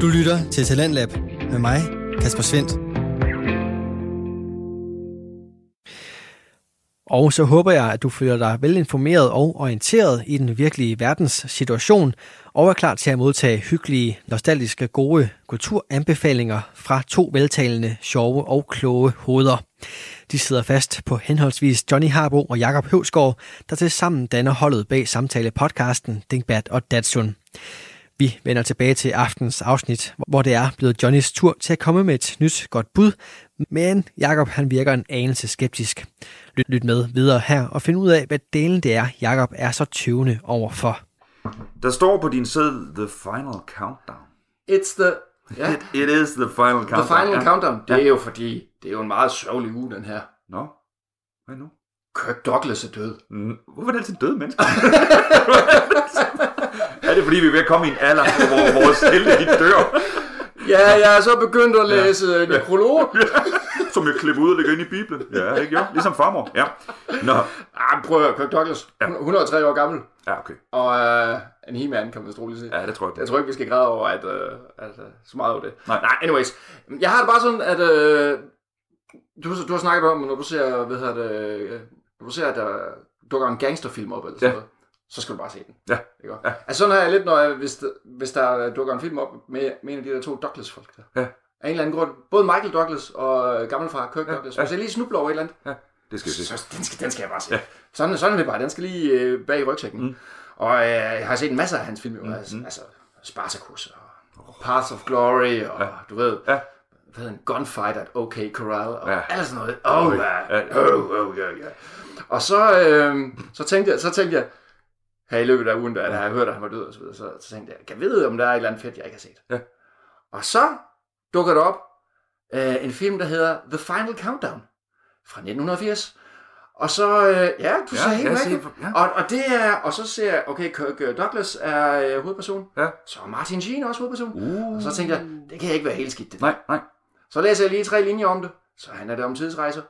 Du lytter til Talentlab med mig, Kasper Svendt. Og så håber jeg, at du føler dig velinformeret og orienteret i den virkelige verdens situation, og er klar til at modtage hyggelige, nostalgiske, gode kulturanbefalinger fra to veltalende, sjove og kloge hoveder. De sidder fast på henholdsvis Johnny Harbo og Jakob Høvsgaard, der til sammen danner holdet bag samtale-podcasten Dingbat og Datsun. Vi vender tilbage til aftens afsnit, hvor det er blevet Johnnys tur til at komme med et nyt godt bud, men Jakob han virker en anelse skeptisk. Lyt, lyt med videre her og find ud af, hvad delen det er, Jakob er så tøvende overfor. Der står på din sæd The Final Countdown. It's the... Ja, It, it is the final countdown. the final ja. countdown. Det Ja. er jo fordi, det er jo en meget sørgelig uge, den her. Nå, hvad nu? Kirk Douglas er død. Mm, Hvorfor er det altid døde mennesker? er det fordi, vi er ved at komme i en alder, hvor vores helte de dør, Ja, jeg er så begyndt at læse ja. nekrologer. som jeg klipper ud og lægger ind i Bibelen? Ja, ikke jo? Ligesom farmor. Ja. Nå. Ah, prøv at høre, Kirk Douglas. Ja. 103 år gammel. Ja, okay. Og uh, en he-man, kan man roligt sige. Ja, det tror jeg. Jeg tror ikke, vi skal græde over, at, uh, at uh, så meget over det. Nej. Nej, anyways. Jeg har det bare sådan, at uh, du, du har snakket om, når du ser, hvad hedder det, øh, når du ser, at der dukker en gangsterfilm op, eller sådan Ja. noget, så skal du bare se den. Ja. Ikke? Ja. Altså sådan har jeg lidt, når jeg, hvis, der, hvis der dukker en film op med, med en af de der to Douglas-folk der. Ja. Af en eller anden grund. Både Michael Douglas og øh, gammelfar Kirk Ja, Douglas. ja. Hvis jeg lige snubler over et eller andet, Ja, det skal vi se. så den skal, den skal jeg bare se. Ja. Sådan, sådan er det bare. Den skal lige øh, bag i rygsækken. Mm. Og øh, jeg har set en masse af hans film. Mm. Altså, altså Spartacus og Paths of Glory og ja. du ved, Ja. hvad hedder en Gunfight at OK Corral og Ja. alt sådan noget. Oh, ja. Ja. oh, oh, ja, ja. Og så, øh, så, tænkte jeg, så tænkte jeg, her i løbet af ugen, der har jeg hørt, at han var død og så videre, så, så tænkte jeg, kan jeg vide, om der er et eller andet fedt, jeg ikke har set. Ja. Og så dukker der op øh, en film, der hedder The Final Countdown fra 1980. Og så, øh, ja, du Ja, sagde helt rigtigt. ja. Og, og det er, og så ser jeg, okay, Kirk Douglas er øh, hovedperson. Ja. Så er Martin Sheen også hovedperson. Uh. Og så tænkte jeg, det kan ikke være helt skidt. Det. Nej, nej. Så læser jeg lige tre linjer om det. Så handler det om tidsrejser.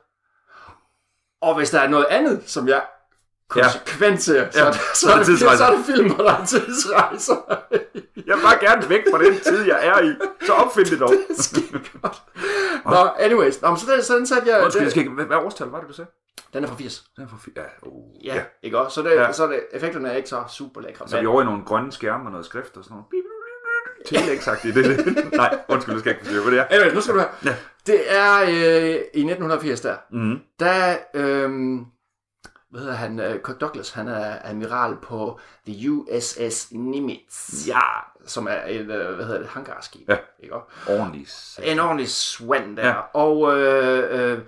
Og hvis der er noget andet, som jeg konsekvent ser, så, Ja, det, så, så er det det, så er det film, der er tidsrejser. Jeg vil bare gerne væk fra den tid, jeg er i. Så opfind det dog. Skide godt. Nå, anyways. Nå, men så, den, så den satte jeg... Undskyld, den, skal ikke... Hvad, årstal var det, du sagde? den er fra 80. Den er fra... fi- Ja, uh, Ja, ikke også? Så, det, Ja. ja. så er det, effekterne er ikke så super lækre. Så er vi over i nogle grønne skærme og noget skrift og sådan noget. Tillægsagtigt, det det. Nej, undskyld, du skal ikke forstyrre, hvad det er. Anyways, nu skal du høre. Ja. Det er øh, i 1980 der. Mhm. Der, øh, hvad hedder han, øh, Kirk Douglas, han er admiral på The USS Nimitz. Ja, Som er et, øh, hvad hedder det, hangarskib. Ja. Ikke? også? ordentligt. En ordentlig swan der. Ja. Og øh, øh,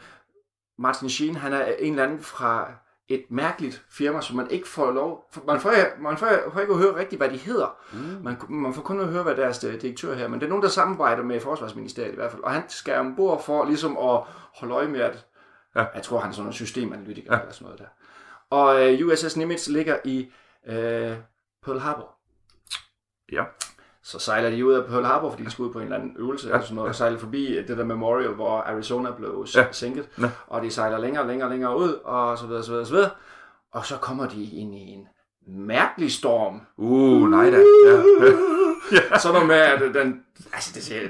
Martin Sheen, han er en eller anden fra et mærkeligt firma, som man ikke får lov... for- Man får, man får, får ikke at høre rigtigt, hvad de hedder. Mm. Man, man får kun at høre, hvad deres direktør her. Men det er nogen, der samarbejder med Forsvarsministeriet i hvert fald. Og han skal ombord for ligesom at holde øje med, at... Ja. Jeg tror, han er sådan en systemanalytiker ja. eller sådan noget der. Og øh, USS Nimitz ligger i øh, Pearl Harbor. Ja. Så sejler de ud af Pearl Harbor, fordi de skal ud på en eller anden øvelse, Ja, eller sådan noget, og sejler forbi det der memorial, hvor Arizona blev Ja. ja. sænket, Ja. og de sejler længere og længere og længere ud, og så videre, så videre, så videre. Og så kommer de ind i en mærkelig storm. Uh, nej da. Ja. ja. Sådan noget med, at den... Altså, det siger...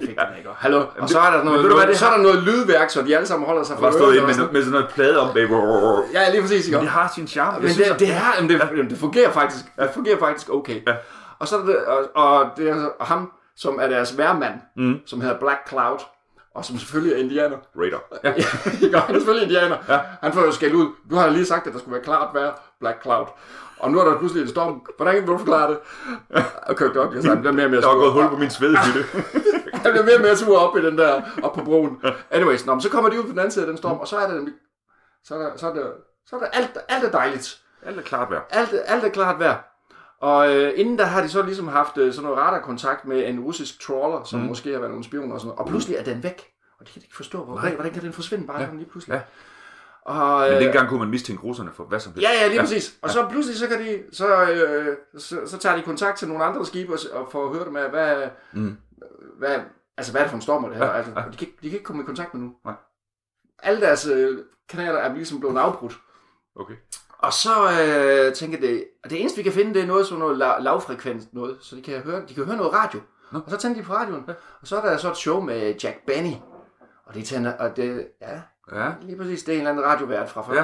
Effekterne, ikke? Og Hallo? Og så er der men noget, ved du hvad, det så er der noget lydværk, så de alle sammen holder sig Bare stået ørerne og med, sådan noget- med sådan noget plade om bag. noget. Ja, lige præcis, ikke? Det har sin charme. Men Jeg synes, det, det, er, jamen, det, jamen, det fungerer faktisk, det fungerer faktisk okay. Ja. Og så er det, og, og det er så ham, som er deres værmand, Mm. som hedder Black Cloud, og som selvfølgelig er indianer. Raider. Ja. Han er selvfølgelig indianer. Ja. Han får jo skæld ud. Du har lige sagt, at der skulle være klart vejr, Black Cloud. Og nu er der pludselig en storm. Hvordan kan du forklare det? Og Kirk Douglas, han bliver mere og mere Der var sur. gået hul på min svedehytte. Han bliver mere og mere sur op i den der, op på broen. Anyways, nå, så kommer de ud på den anden side af den storm, og så er det, så er der, så er der, så er der alt, alt er dejligt. Alt er klart værd. Alt, alt er klart vejr. Og øh, inden der har de så ligesom haft øh, sådan noget radarkontakt med en russisk trawler, som mm. måske har været nogle spioner og sådan noget. Og pludselig er den væk. Og det kan ikke forstå. Hvor, Nej. hvordan kan den forsvinde bare ja. lige pludselig? Ja. Og, Men øh, dengang kunne man mistænke russerne for hvad som helst. Ja, ja, lige præcis. Og så pludselig så kan de, så, øh, så, så tager de kontakt til nogle andre skibe og, og får hørt dem af, hvad, Mm. hvad, altså hvad er det for en storm, det her? Ja, Altså, ja. de, kan, ikke- de kan ikke komme i kontakt med nu. Nej. Alle deres øh, kanaler er ligesom blevet afbrudt. Okay. Og så øh, tænker det, og det eneste vi kan finde, det er noget sådan noget la- lavfrekvent noget, så de kan høre, de kan høre noget radio. Og så tændte de på radioen, og så er der så et show med Jack Benny. Og de tænder, og det, ja, Ja. lige præcis, det er en eller anden radiovært fra 40'erne.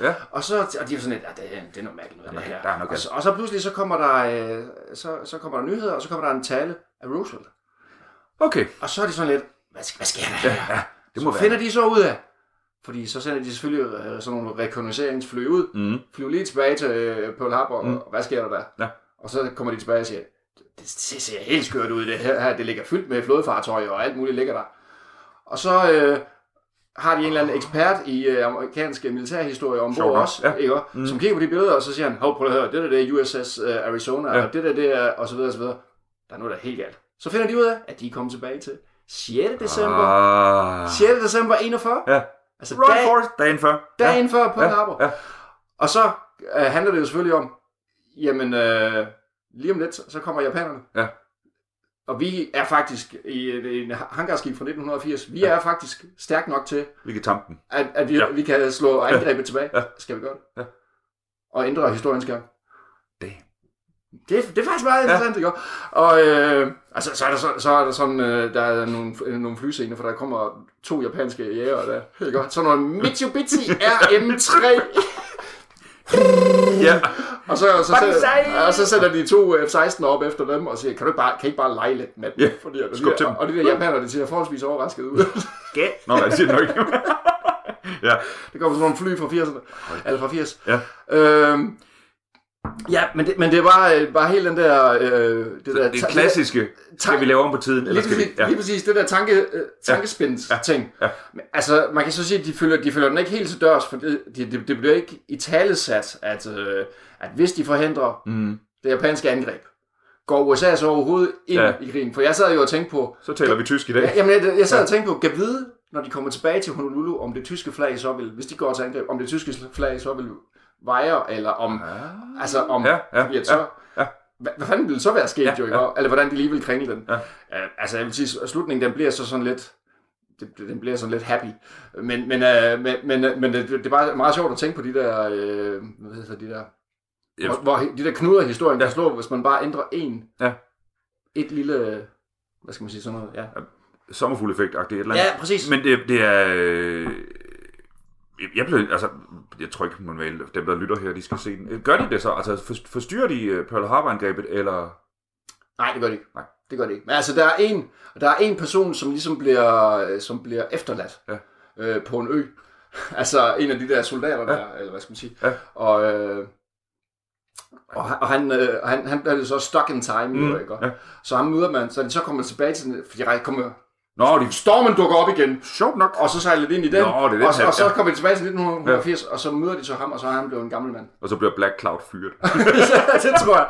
Ja. Ja. Og så og de er sådan lidt, ja, det, er- det er noget mærkeligt noget, Ja, det her. der er noget og, så, og så pludselig så kommer der, øh, så, så kommer der nyheder, og så kommer der en tale af Roosevelt. Okay. Og så er de sådan lidt, hvad, hvad sker der her? Ja, det så må være. finder de så ud af, fordi så sender de selvfølgelig øh, sådan nogle rekognosceringsfly ud, Mm. flyver lige tilbage til øh, Pearl Harbor, Mm. og hvad sker der der? Ja. Og så kommer de tilbage og siger, det, det ser helt skørt ud, det her, det ligger fyldt med flådefartøjer og alt muligt ligger der. Og så øh, har de en eller anden ekspert i øh, amerikansk militærhistorie ombord nok, også, ja. ikke? Mm. som kigger på de billeder, og så siger han, hov, prøv at høre, det der det er USS uh, Arizona, Ja. og det der det er, og så videre, og så videre. Der er noget, der er helt galt. Så finder de ud af, at de er kommet tilbage til 6. december. Ah. 6. december 41. Ja. Altså Run dag, Force, dagen før. dagen før på ja. Harbor. Ja. Og så øh, handler det jo selvfølgelig om, jamen øh, lige om lidt, så kommer japanerne. Ja. Og vi er faktisk i en hangarskib fra 1980. Vi er faktisk stærk nok til, Vi kan tampe den. at, at vi, Ja. ja. vi kan slå angrebet tilbage. Ja. Skal vi gøre det? Ja. Og ændre historiens gang. Damn. Det, det er faktisk meget interessant, ikke? Og øh, altså, så, er der, så, så er der sådan, øh, der er nogle, nogle flyscener, for der kommer to japanske jæger der. Helt godt. Så nogle Mitsubishi RM3. Ja. Og så, så, så, Banzai! og så sætter de to F-16 op efter dem og siger, kan du ikke bare, kan I ikke bare lege lidt med dem? Ja, Fordi, og, skub til de, dem. og de der japanere, de ser forholdsvis overrasket ud. Gæt. Nå, nej, det siger nok ikke. ja. det kommer sådan nogle fly fra 80'erne. Eller fra 80. Ja. Øhm, ja, men det, men det er bare, øh, bare helt den der... Øh, det, der Det klassiske. Skal vi lave om på tiden? Eller Lige skal vi? præcis, ja. lige præcis det der tanke, øh, tankespins ja. ting. Ja. Men, Altså, man kan så sige, at de følger, de følger den ikke helt til dørs, for det, det, det, det bliver ikke i talesat, at, øh, at hvis de forhindrer Mm. det japanske angreb, går USA så overhovedet ind Ja. ja. i krigen. For jeg sad jo og tænkte på, Så taler vi tysk i dag. jamen jeg, jeg sad og tænkte på, kan vide, når de kommer tilbage til Honolulu, om det tyske flag så vil, hvis de går til angreb, om det tyske flag så vil veje, eller om, Ah. altså om, Ja, ja, at så, ja, ja. Hvad, hvad fanden ville så være sket, Ja, jo, ikke? ja. Eller hvordan de lige vil kringle den. Ja. Uh, altså, jeg vil sige, at slutningen, den bliver så sådan lidt, det, den bliver sådan lidt happy. Men, men, uh, men, men, uh, men det, det, er bare meget sjovt at tænke på de der, uh, hvad hedder de der, Ja. hvor, hvor de der knuder historien Ja. kan slå, hvis man bare ændrer en, Ja. et lille, hvad skal man sige, sådan noget, ja. Sommerfugleffekt-agtigt et eller andet. Ja, præcis. Men det, det er... øh, Jeg blev, altså, jeg tror ikke, man vil, dem der lytter her, de skal se den. Gør de det så? Altså, for- forstyrrer de øh, Pearl Harbor-angrebet, eller... Nej, det gør det ikke. Nej. Det gør det ikke. Men altså, der er en, der er en person, som ligesom bliver, som bliver efterladt Ja. øh, på en ø. altså, en af de der soldater der, eller hvad skal man sige. Ja. Og, øh, og, han- og han, øh, han, han bliver så stuck in time, Mm, ikke? ja. Så ham møder man, så de så kommer tilbage til den, fordi de kommer, Nå, de... stormen dukker op igen, Sjovt nok. og så sejler de ind i den, Nå, det er den og, så, og så ja. kommer de tilbage til 1980, og så møder de så ham, og så er han blevet en gammel mand. Og så bliver Black Cloud fyret. det tror jeg.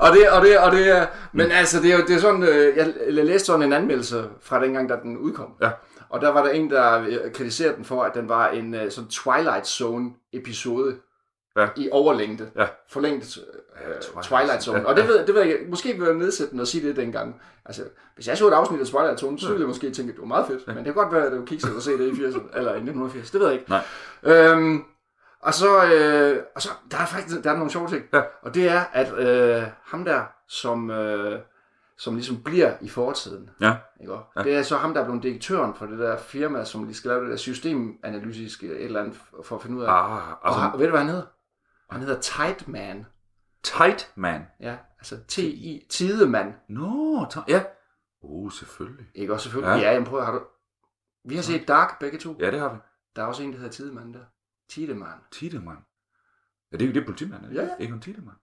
Og det, og det, og det er, men altså, det er jo det er sådan, øh, jeg, jeg læste sådan en anmeldelse fra dengang, da den udkom. Ja. Og der var der en, der øh, kritiserede den for, at den var en øh, sådan Twilight Zone episode Ja. i overlængde. Ja. Forlænget øh, Twilight Twilight Zone. Zone. Og det ved, det ved jeg, måske vil jeg nedsætte den og sige det dengang. Altså, hvis jeg så et afsnit af Twilight Zone, så ville jeg måske tænke, at det var meget fedt. Men det kan godt være, at det var kikset at se det i 80'erne, eller i 1980. Det ved jeg ikke. Nej. Øhm, og så, øh, og så der er faktisk der er nogle sjove ting. Ja. Og det er, at øh, ham der, som, øh, som ligesom bliver i fortiden, Ja. ikke? Ja. det er så ham, der er blevet direktøren for det der firma, som de skal lave det der systemanalytiske et eller andet for at finde ud af. Ah, og, altså, han- ved du, hvad han hedder? Han hedder Tideman. tight man. Ja, altså T-I, Tidemand. Nå, ta- ja. Oh, selvfølgelig. Ikke også selvfølgelig? Ja. Ja, jamen prøv, har du... Vi har set Dark begge to. Ja, det har vi. Der er også en, der hedder Tidemand der. Tidemand. Tiedemann. Ja, det er jo det politimand, er det? Ja. Ikke en Tiedemann.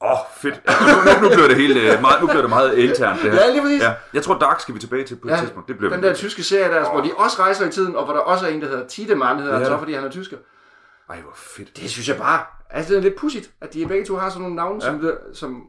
Åh, oh, fedt. Nu, nu, bliver det helt, øh, meget, nu bliver det meget internt, det her. Ja, lige præcis. Ja, jeg tror Dark skal vi tilbage til på et Ja, tidspunkt. Det bliver Den der tyske serie der, hvor de også rejser i tiden, og hvor der også er en, der hedder Tiedemann, hedder Ja. så, fordi han er tysker. Ej, hvor fedt. Det synes jeg bare, altså det er lidt pudsigt, at de begge to har sådan nogle navne, ja. som, det- som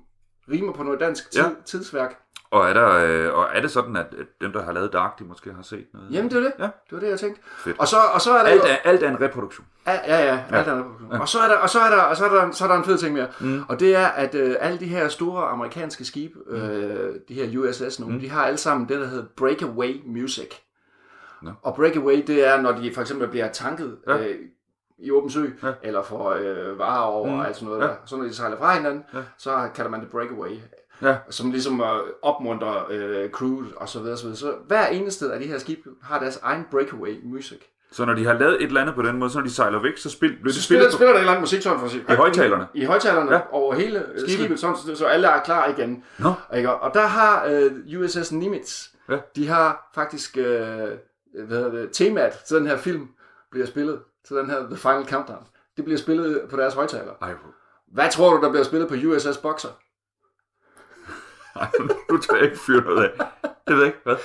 rimer på noget dansk tid, Ja. tidsværk. Og er, der, øh, og er det sådan, at dem, der har lavet Dark, de måske har set noget? Jamen, det er det. Ja. Det var det, jeg tænkte. Fedt. Og så, og så er der Alt er, alt er en reproduktion. Ja, ja, ja. ja. Alt er ja. Og så er der, og så er der, og så er der, så er der en fed ting mere. Mm. Og det er, at øh, alle de her store amerikanske skibe, øh, de her USS nu, mm. de har alle sammen det, der hedder breakaway music. Nå. Og breakaway, det er, når de for eksempel bliver tanket Ja. øh, i åben sø, Ja. eller får øh, varer over Mm. og alt sådan noget Ja. der. Så når de sejler fra hinanden, Ja. så kalder man det breakaway. Ja. som ligesom uh, opmuntrer uh, crewet og så videre, så videre. Så hver eneste af de her skibe har deres egen breakaway music. Så når de har lavet et eller andet på den måde, så når de sejler væk, så spil, bliver Så det spiller, spillet på... spiller der et eller andet musik, sådan for at sige. I højttalerne? I højtalerne Ja. over hele øh, Skibet. skibet, sådan, så, alle er klar igen. Nå. Ikke? Og der har uh, USS Nimitz, Ja. de har faktisk, uh, hvad hedder det, temaet til den her film bliver spillet, til den her The Final Countdown. Det bliver spillet på deres højtaler. Ej, hvor- Hvad tror du, der bliver spillet på USS Boxer? ej, nu tager jeg ikke fyre noget af. Det ved jeg ikke. Hvad?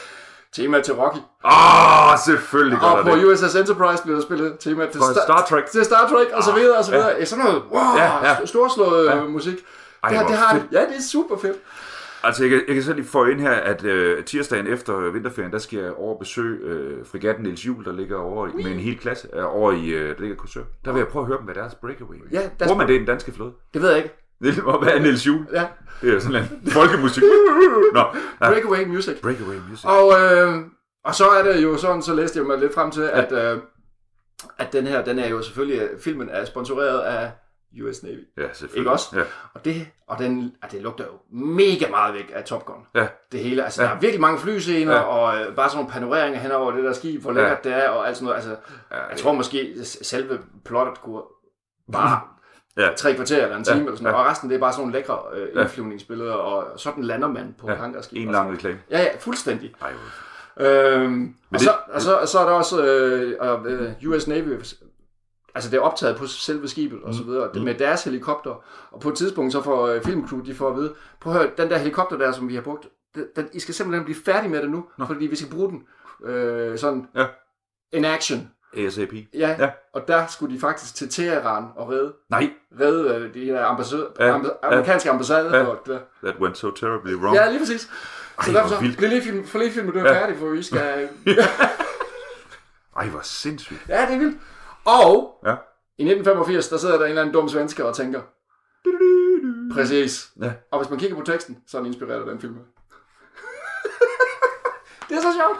Tema til Rocky. Åh, oh, selvfølgelig gør Og på det. USS Enterprise bliver der spillet tema til, For Star Trek. til Star Trek, og så videre, og så videre. Ja. Sådan noget, wow, Ja, ja, storslået Ja. musik. Ej, det, har, hvor det har, fedt. ja, det er super fedt. Altså, jeg kan, jeg kan så lige få ind her, at øh, tirsdagen efter vinterferien, der skal jeg over besøge øh, frigatten Niels Juhl, der ligger over i, med en hel klasse, øh, over i, øh, der ligger Korsør. Der vil jeg prøve at høre dem, hvad deres breakaway er. Ja, deres- Bruger man det i den danske flåde? Det ved jeg ikke. Det må være Niels Juhl. Ja, Det er sådan en folkemusik. Nå, ja. breakaway music. breakaway music. Og, øh, og så er det jo sådan, så læste jeg mig lidt frem til, at, øh, at den her, den er jo selvfølgelig, filmen er sponsoreret af US Navy. Ja, selvfølgelig. Ikke også? Ja. Og det, og den, at det lugter jo mega meget væk af Top Gun. Ja. Det hele, altså Ja. ja. der er virkelig mange flyscener, Ja. ja. og øh, bare sådan nogle panoreringer hen over det der skib, hvor Ja. lækkert det er, og alt sådan noget. Altså, Ja, jeg tror måske, selve plottet kunne bare Ja. tre kvarter eller en time, Ja. eller sådan noget, Ja. og resten det er bare sådan nogle lækre øh, Ja. indflyvningsbilleder, og sådan lander man på Ja. ja. hangarskib. En lang reklame. Ja, ja, fuldstændig. Ej, Øhm, og, det- så, og, så, og så er der også øh, øh, US Navy, altså det er optaget på selve skibet og så videre, mm. med deres helikopter, og på et tidspunkt så får øh, filmcrew, de får at vide, prøv at høre, den der helikopter der, som vi har brugt, den, den, I skal simpelthen blive færdige med det nu, Nå. fordi vi skal bruge den øh, sådan Ja. in action. ASAP. Ja, Ja. og der skulle de faktisk til Teheran og redde, Nej, redde øh, de der ambassade, Ja, amerikanske ambassade. Ja. Ja. Der. that went so terribly wrong. Ja, lige præcis. Så Ej, derfor så, bliv lige film, få lige filmet det Ja. ja. færdigt, for vi skal... Ej, hvor sindssygt. Ja, det er vildt. Og Ja. i 1985, der sidder der en eller anden dum svensker og tænker, præcis. Ja. Og hvis man kigger på teksten, så er den inspireret af den film. det er så sjovt.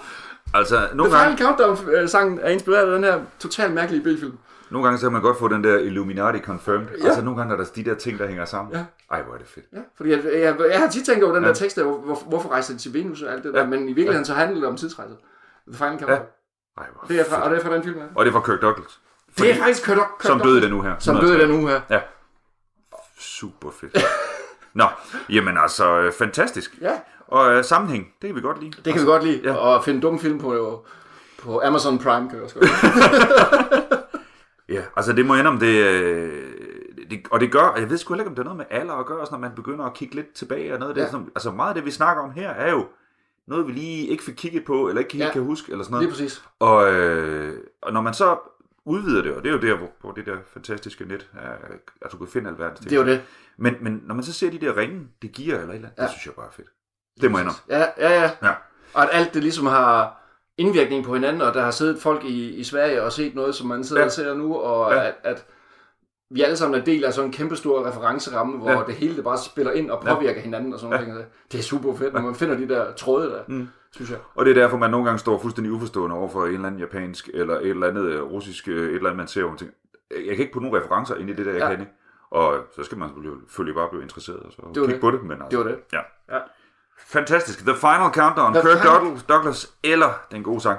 Altså, nogle The gange, Final Countdown-sangen er inspireret af den her totalt mærkelige B-film. nogle gange så kan man godt få den der Illuminati confirmed. Ja. Altså, nogle gange er der de der ting, der hænger sammen. Ja. Ej, hvor er det fedt. Ja, fordi jeg, jeg, jeg har tit tænkt over den Ja. der tekst der, hvor, hvor, hvorfor rejser de til Venus og alt det der, Ja. men i virkeligheden så handler det om tidsrejser. The Final Countdown. Ej, hvor Det er fra, fedt. og det er fra den film her. Og det er fra Kirk Douglas. Det er faktisk kørt op. Som døde den nu her. Som døde den uge her. Ja. Super fedt. Nå, jamen altså, øh, fantastisk. Ja, Og øh, sammenhæng, det kan vi godt lide. det kan vi godt lide. ja. Og finde dumme film på, på Amazon Prime, kan jeg også godt. Ja, altså det må ende om det, øh, det, og det gør, jeg ved sgu heller ikke, om det er noget med alder at gøre, når man begynder at kigge lidt tilbage, og noget af det, Ja. som, altså meget af det, vi snakker om her, er jo noget, vi lige ikke fik kigget på, eller ikke helt Ja. kan huske, eller sådan Lige noget. præcis. Og, øh, og når man så udvider det, og det er jo der, hvor, hvor det der fantastiske net, er, at du kan finde alverdens ting. Det er jo det. Men, men når man så ser de der ringe, det giver eller et eller andet, ja. Det synes jeg bare er fedt. Det må jeg. Ja, ja, ja. Ja. Og at alt det ligesom har indvirkning på hinanden, og der har siddet folk i, i Sverige og set noget, som man sidder Ja. og ser nu, og ja. at, at vi alle sammen er del af sådan en kæmpe stor referenceramme, hvor Ja. ja. det hele det bare spiller ind og Ja. påvirker ja. hinanden og sådan Ja. noget. ting. Det er super fedt, når man finder de der tråde der, Mm. synes jeg. Og det er derfor, man nogle gange står fuldstændig uforstående over for en eller anden japansk, eller et eller andet øh, russisk, øh, et eller andet, man ser, og tænker, jeg kan ikke putte nogen referencer ind i det der, jeg Ja. kan ikke. Og så skal man selvfølgelig- bare blive interesseret, og så Det kigge det. på det. Men altså, Det var det. Ja. Ja. Fantastisk. The Final Countdown. The Kirk Final- Douglas, Douglas, eller den gode sang,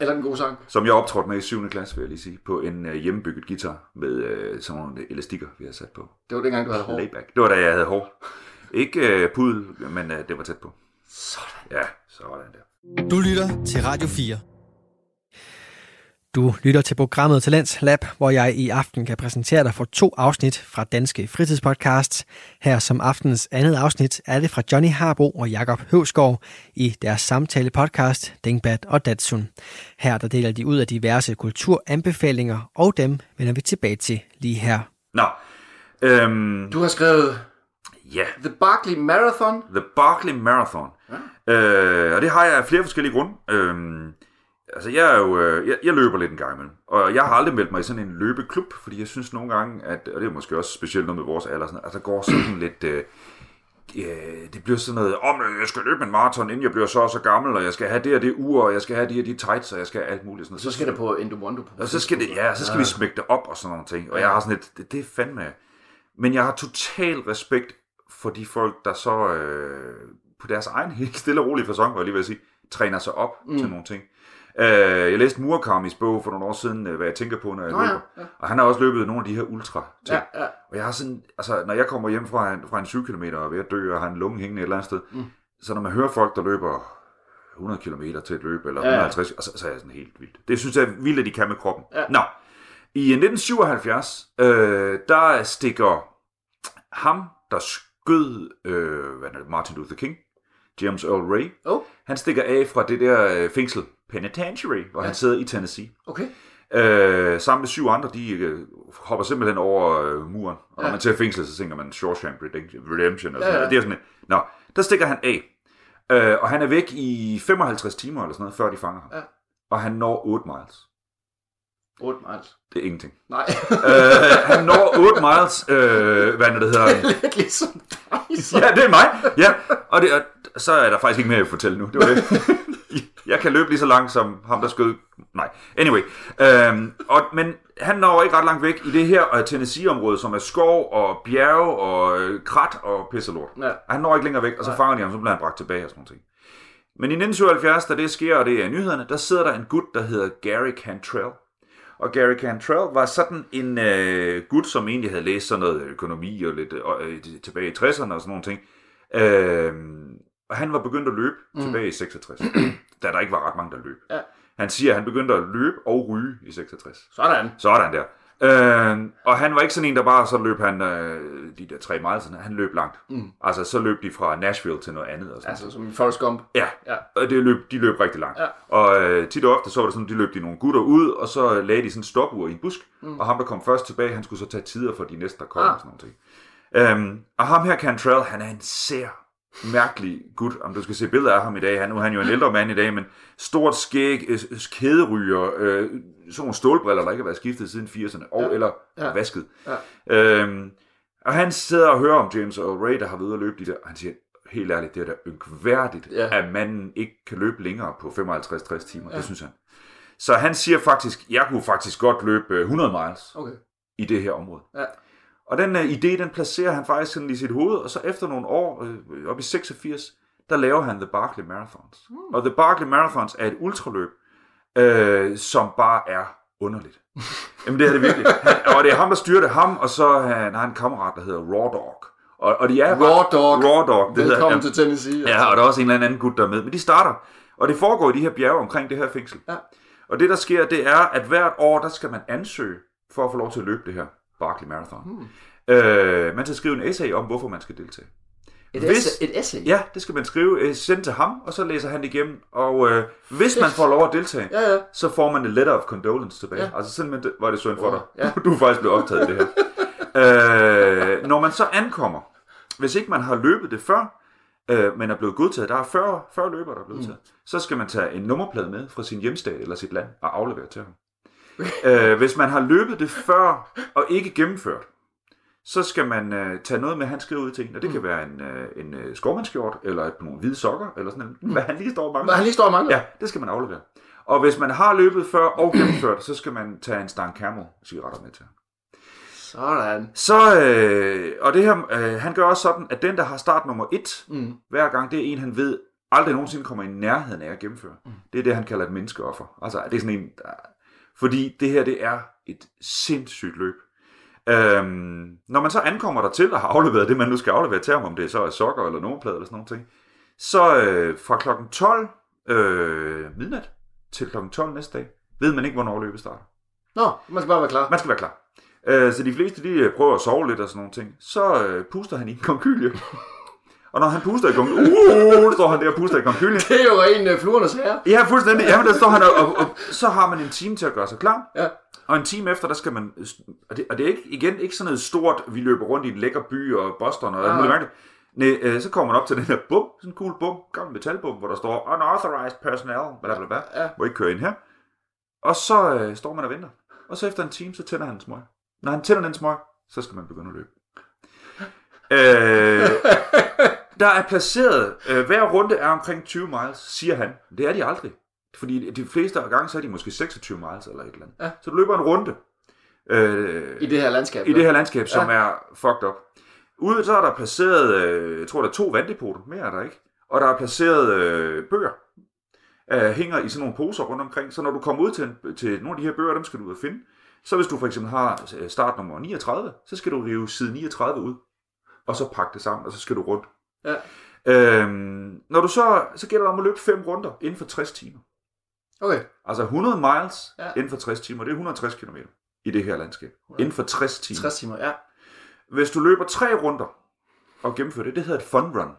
Eller en god sang. som jeg optrådte med i 7. klasse, vil jeg lige sige, på en øh, hjemmebygget guitar med øh, sådan nogle elastikker, vi har sat på. Det var dengang, du havde hår. Layback. Det var da jeg havde hår. Ikke øh, pudel, men øh, det var tæt på. Sådan. Ja, sådan der. Du lytter til Radio 4. Du lytter til programmet Talents Lab, hvor jeg i aften kan præsentere dig for to afsnit fra Danske Fritidspodcasts. Her som aftens andet afsnit er det fra Johnny Harbo og Jakob Høvskov i deres samtale podcast Dingbat og Datsun. Her der deler de ud af diverse kulturanbefalinger, og dem vender vi tilbage til lige her. Nå, øhm, Du har skrevet ja, The Barkley Marathon. The Barkley Marathon. Ja. Øh, og det har jeg af flere forskellige grunde. Øhm, altså, jeg, er jo, øh, jeg, jeg løber lidt en gang imellem. Og jeg har aldrig meldt mig i sådan en løbeklub, fordi jeg synes nogle gange, at, og det er måske også specielt noget med vores alder, sådan, at der går sådan lidt... Øh, det bliver sådan noget, om oh, jeg skal løbe en maraton, inden jeg bliver så og så gammel, og jeg skal have det og det ur, og jeg skal have de og de tights, og jeg skal have alt muligt. Sådan noget. Så skal det på Endomondo. Og så skal, det, ja, så skal ja. vi smække det op og sådan nogle ting. Og jeg har sådan lidt, det, det er fandme... Men jeg har total respekt for de folk, der så øh, på deres egen helt stille og rolige fasong, var jeg lige ved at sige, træner sig op mm. til nogle ting. Øh, jeg læste Murakamis bog for nogle år siden, øh, hvad jeg tænker på, når jeg Nå, ja, løber. ja. Og han har også løbet nogle af de her ultra ting. Ja, ja. Og jeg har sådan, altså når jeg kommer hjem fra en, fra en 7 km og er ved at dø og har en lunge hængende et eller andet sted, mm. så når man hører folk, der løber 100 km til et løb, eller Ja, ja. 150, og så, så er jeg sådan helt vildt. Det synes jeg er vildt, at de kan med kroppen. Ja. Nå, i 1977, øh, der stikker ham, der skød øh, hvad er det, Martin Luther King, James Earl Ray, Oh, han stikker af fra det der øh, fængsel, Penitentiary, hvor ja. han sidder i Tennessee. okay. Øh, sammen med syv andre, de øh, hopper simpelthen over øh, muren. Og når Ja. man ser fængslet, så tænker man Shawshank Redemption. Og Ja, sådan ja. noget. Det er sådan, Nå, der stikker han af. Øh, og han er væk i 55 timer eller sådan noget, før de fanger ham. Ja. Og han når 8 miles. 8 miles. Det er ingenting. Nej. øh, han når 8 miles, øh, hvad er det, det hedder? Lidt ligesom dig. så. Ja, det er mig. Ja, og, det, og så er der faktisk ikke mere at fortælle nu. Det var det. Jeg kan løbe lige så langt som ham, der skød. Nej, anyway. Øhm, og, men han når ikke ret langt væk i det her Tennessee-område, som er skov og bjerge og øh, krat og pisselort. Ja. Han når ikke længere væk, og så fanger de ham, så bliver han bragt tilbage og sådan noget. Men i 1977, da det sker, og det er nyhederne, der sidder der en gut, der hedder Gary Cantrell. Og Gary Cantrell var sådan en øh, gut, som egentlig havde læst sådan noget økonomi og lidt øh, tilbage i 60'erne og sådan nogle ting. Øh, og han var begyndt at løbe mm. tilbage i 66, da der ikke var ret mange, der løb. Ja. Han siger, at han begyndte at løbe og ryge i 66. Sådan. Sådan der. Øh, og han var ikke sådan en, der bare så løb han øh, de der tre miles, han løb langt. Mm. Altså så løb de fra Nashville til noget andet. Og sådan Altså som i Forrest Gump. Ja, Ja. og det løb, de løb rigtig langt. Ja. Og øh, tit og ofte så var det sådan, de løb de nogle gutter ud, og så lagde de sådan en stopur i en busk, mm. og ham, der kom først tilbage, han skulle så tage tider for de næste, der kom Ah. og sådan noget. Øhm, og ham her, Cantrell, han er en sær, mærkelig gut. Om du skal se billeder af ham i dag, han, nu er han jo en ældre mand i dag, men stort skæg, øh, kæderyger, øh, sådan nogle stålbriller, der ikke har været skiftet siden 80'erne, og Ja. eller Ja. vasket. Ja. Øhm, og han sidder og hører om James Earl Ray, der har været ude at løbe de der, og han siger, helt ærligt, det er da ynkværdigt, Ja. at manden ikke kan løbe længere på 55-60 timer. Ja. Det synes han. Så han siger faktisk, jeg kunne faktisk godt løbe øh, 100 miles Okay. i det her område. Ja. Og den uh, idé, den placerer han faktisk sådan i sit hoved, og så efter nogle år, øh, op i 86, der laver han The Barkley Marathons. Mm. Og The Barkley Marathons er et ultraløb, øh, som bare er underligt. Jamen det er det virkelig. Han, og det er ham, der styrer det. Ham, og så han, han har en kammerat, der hedder Raw Dog. Og, og de er Raw Dog. Raw Dog. Det hedder, Velkommen jamen, til Tennessee. Ja, og der er også en eller anden gut, der er med. Men de starter, og det foregår i de her bjerge omkring det her fængsel. Ja. Og det, der sker, det er, at hvert år, der skal man ansøge for at få lov til at løbe det her Barkley Marathon. Hmm. Øh, man skal skrive en essay om, hvorfor man skal deltage. Et, Hvis- essay, et essay? Ja, det skal man skrive, øh, sende til ham, og så læser han det igennem. Og øh, hvis man får lov at deltage, Ja, ja. så får man en letter of condolence tilbage. Ja. Altså simpelthen, var det synd for dig. Ja. Du er faktisk blevet optaget i det her. øh, når man så ankommer, hvis ikke man har løbet det før, øh, men er blevet godtaget, der er 40, 40 løbere, der er blevet taget, så skal man tage en nummerplade med fra sin hjemstat eller sit land og aflevere til ham. Øh, hvis man har løbet det før og ikke gennemført, så skal man øh, tage noget med, han skriver ud til en, og det kan være en, øh, en øh, skovmandskjort, eller et, nogle hvide sokker, eller sådan noget, hvad han lige står og mangler. Hvad han lige står og mangler? Ja, det skal man aflevere. Og hvis man har løbet før og gennemført, så skal man tage en stang Camel cigaretter med til. Sådan. Så, øh, og det her, øh, han gør også sådan, at den, der har start nummer et, Mm. hver gang, det er en, han ved, aldrig nogensinde kommer i nærheden af at gennemføre. Mm. Det er det, han kalder et menneskeoffer. Altså, det er sådan en, der, fordi det her, det er et sindssygt løb. Øhm, når man så ankommer der til og har afleveret det, man nu skal aflevere til ham, om det så er sokker eller nummerplade eller sådan noget ting, så øh, fra klokken 12 øh, midnat til klokken 12 næste dag, ved man ikke, hvornår løbet starter. Nå, man skal bare være klar. Man skal være klar. Øh, så de fleste, de øh, prøver at sove lidt og sådan nogle ting. Så øh, puster han i en konkylie. Og når han puster i konkylie, uh, står han der og puster i konkylie. Det er jo en uh, fluernes herre. Ja, fuldstændig. Jamen, der står han, og, og, og, så har man en time til at gøre sig klar. Ja. Og en time efter, der skal man... Og det, og det er ikke, igen ikke sådan noget stort, vi løber rundt i en lækker by og Boston og alt Nej. muligt mærkeligt. Nej, øh, så kommer man op til den her bum, sådan en cool bum, gammel metalbum, hvor der står unauthorized personnel, bla bla bla, Ja. må ikke køre ind her. Og så øh, står man og venter. Og så efter en time, så tænder han en smøg. Når han tænder den smøg, så skal man begynde at løbe. øh, der er placeret, øh, hver runde er omkring 20 miles, siger han. Det er de aldrig. Fordi de fleste gange, så er de måske 26 miles eller et eller andet. Ja. Så du løber en runde. Øh, I det her landskab. i det her landskab, som ja. er fucked up. Ude så er der placeret, øh, jeg tror der er to vanddepoter, mere er der ikke. Og der er placeret øh, bøger, øh, hænger i sådan nogle poser rundt omkring. Så når du kommer ud til, en- til nogle af de her bøger, dem skal du ud og finde. Så hvis du for eksempel har øh, startnummer 39, så skal du rive side 39 ud, og så pakke det sammen, og så skal du rundt. Ja. Øhm, når du så, så gælder det om at løbe fem runder inden for 60 timer. Okay. Altså 100 miles Ja. inden for 60 timer, det er 160 km i det her landskab. Inden for 60 timer. 60 timer, ja. Hvis du løber tre runder og gennemfører det, det hedder et fun run.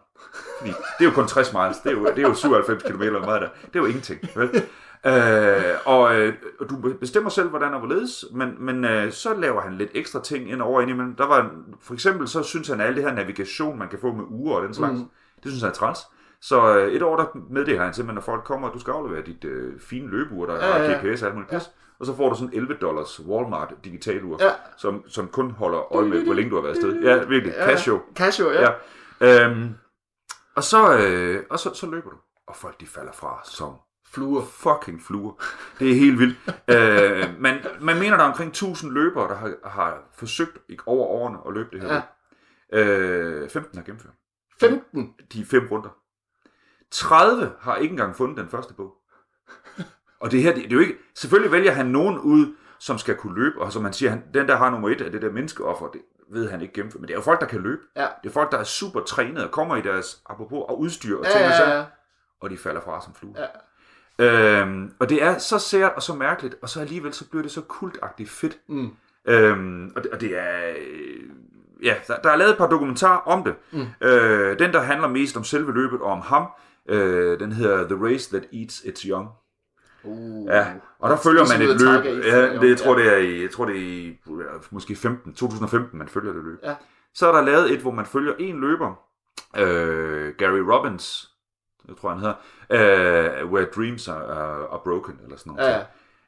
Fordi det er jo kun 60 miles, det er jo, det er jo 97 km eller meget der. Det er jo ingenting. Vel? Øh, og øh, og du bestemmer selv, hvordan og hvorledes, men, men øh, så laver han lidt ekstra ting ind over indimellem. Der var, for eksempel så synes han, at alt det her navigation, man kan få med uger og den slags, Mm. det synes han er træls. Så øh, et år, der meddeler han simpelthen, når folk kommer, at du skal aflevere dit øh, fine løbeur, der Ja, ja, ja, har ja. GPS og alt muligt pis. Og så får du sådan 11 dollars Walmart digitalur, Ja. som, som kun holder øje med, hvor længe du har været afsted. Ja, virkelig. Casio. Casio, ja. Ja. Øhm, og så, øh, og så, så løber du. Og folk de falder fra som Fluer. fucking fluer. Det er helt vildt. øh, man, man mener, der er omkring 1000 løbere, der har, har forsøgt ikke over årene at løbe det her. Ja. Ja. Øh, 15 har gennemført. 15. De fem runder. 30 har ikke engang fundet den første bog. Og det her, det, det er jo ikke... Selvfølgelig vælger han nogen ud, som skal kunne løbe, og som man siger, han, den der har nummer et af det der menneskeoffer, det ved han ikke gennemføre. Men det er jo folk, der kan løbe. Ja. Det er folk, der er super trænet og kommer i deres, apropos, og udstyr og Ja, ting og ja, sager, ja. og de falder fra som fluer. Ja. Øhm, og det er så sært og så mærkeligt, og så alligevel så bliver det så kultagtigt fedt. Mm. Øhm, og, det, og det er... øh, Ja, der, der er lavet et par dokumentarer om det. Mm. Øh, den, der handler mest om selve løbet og om ham, øh, den hedder The Race That Eats Its Young. Uh. Ja, og der følger man et løb. Ja, det, jeg tror, det er i, jeg tror, det er i måske 15, 2015, man følger det løb. Ja. Så er der lavet et, hvor man følger en løber, øh, Gary Robbins, jeg tror han hedder, øh, Where Dreams are, are, are Broken, eller sådan noget. Ja, ja.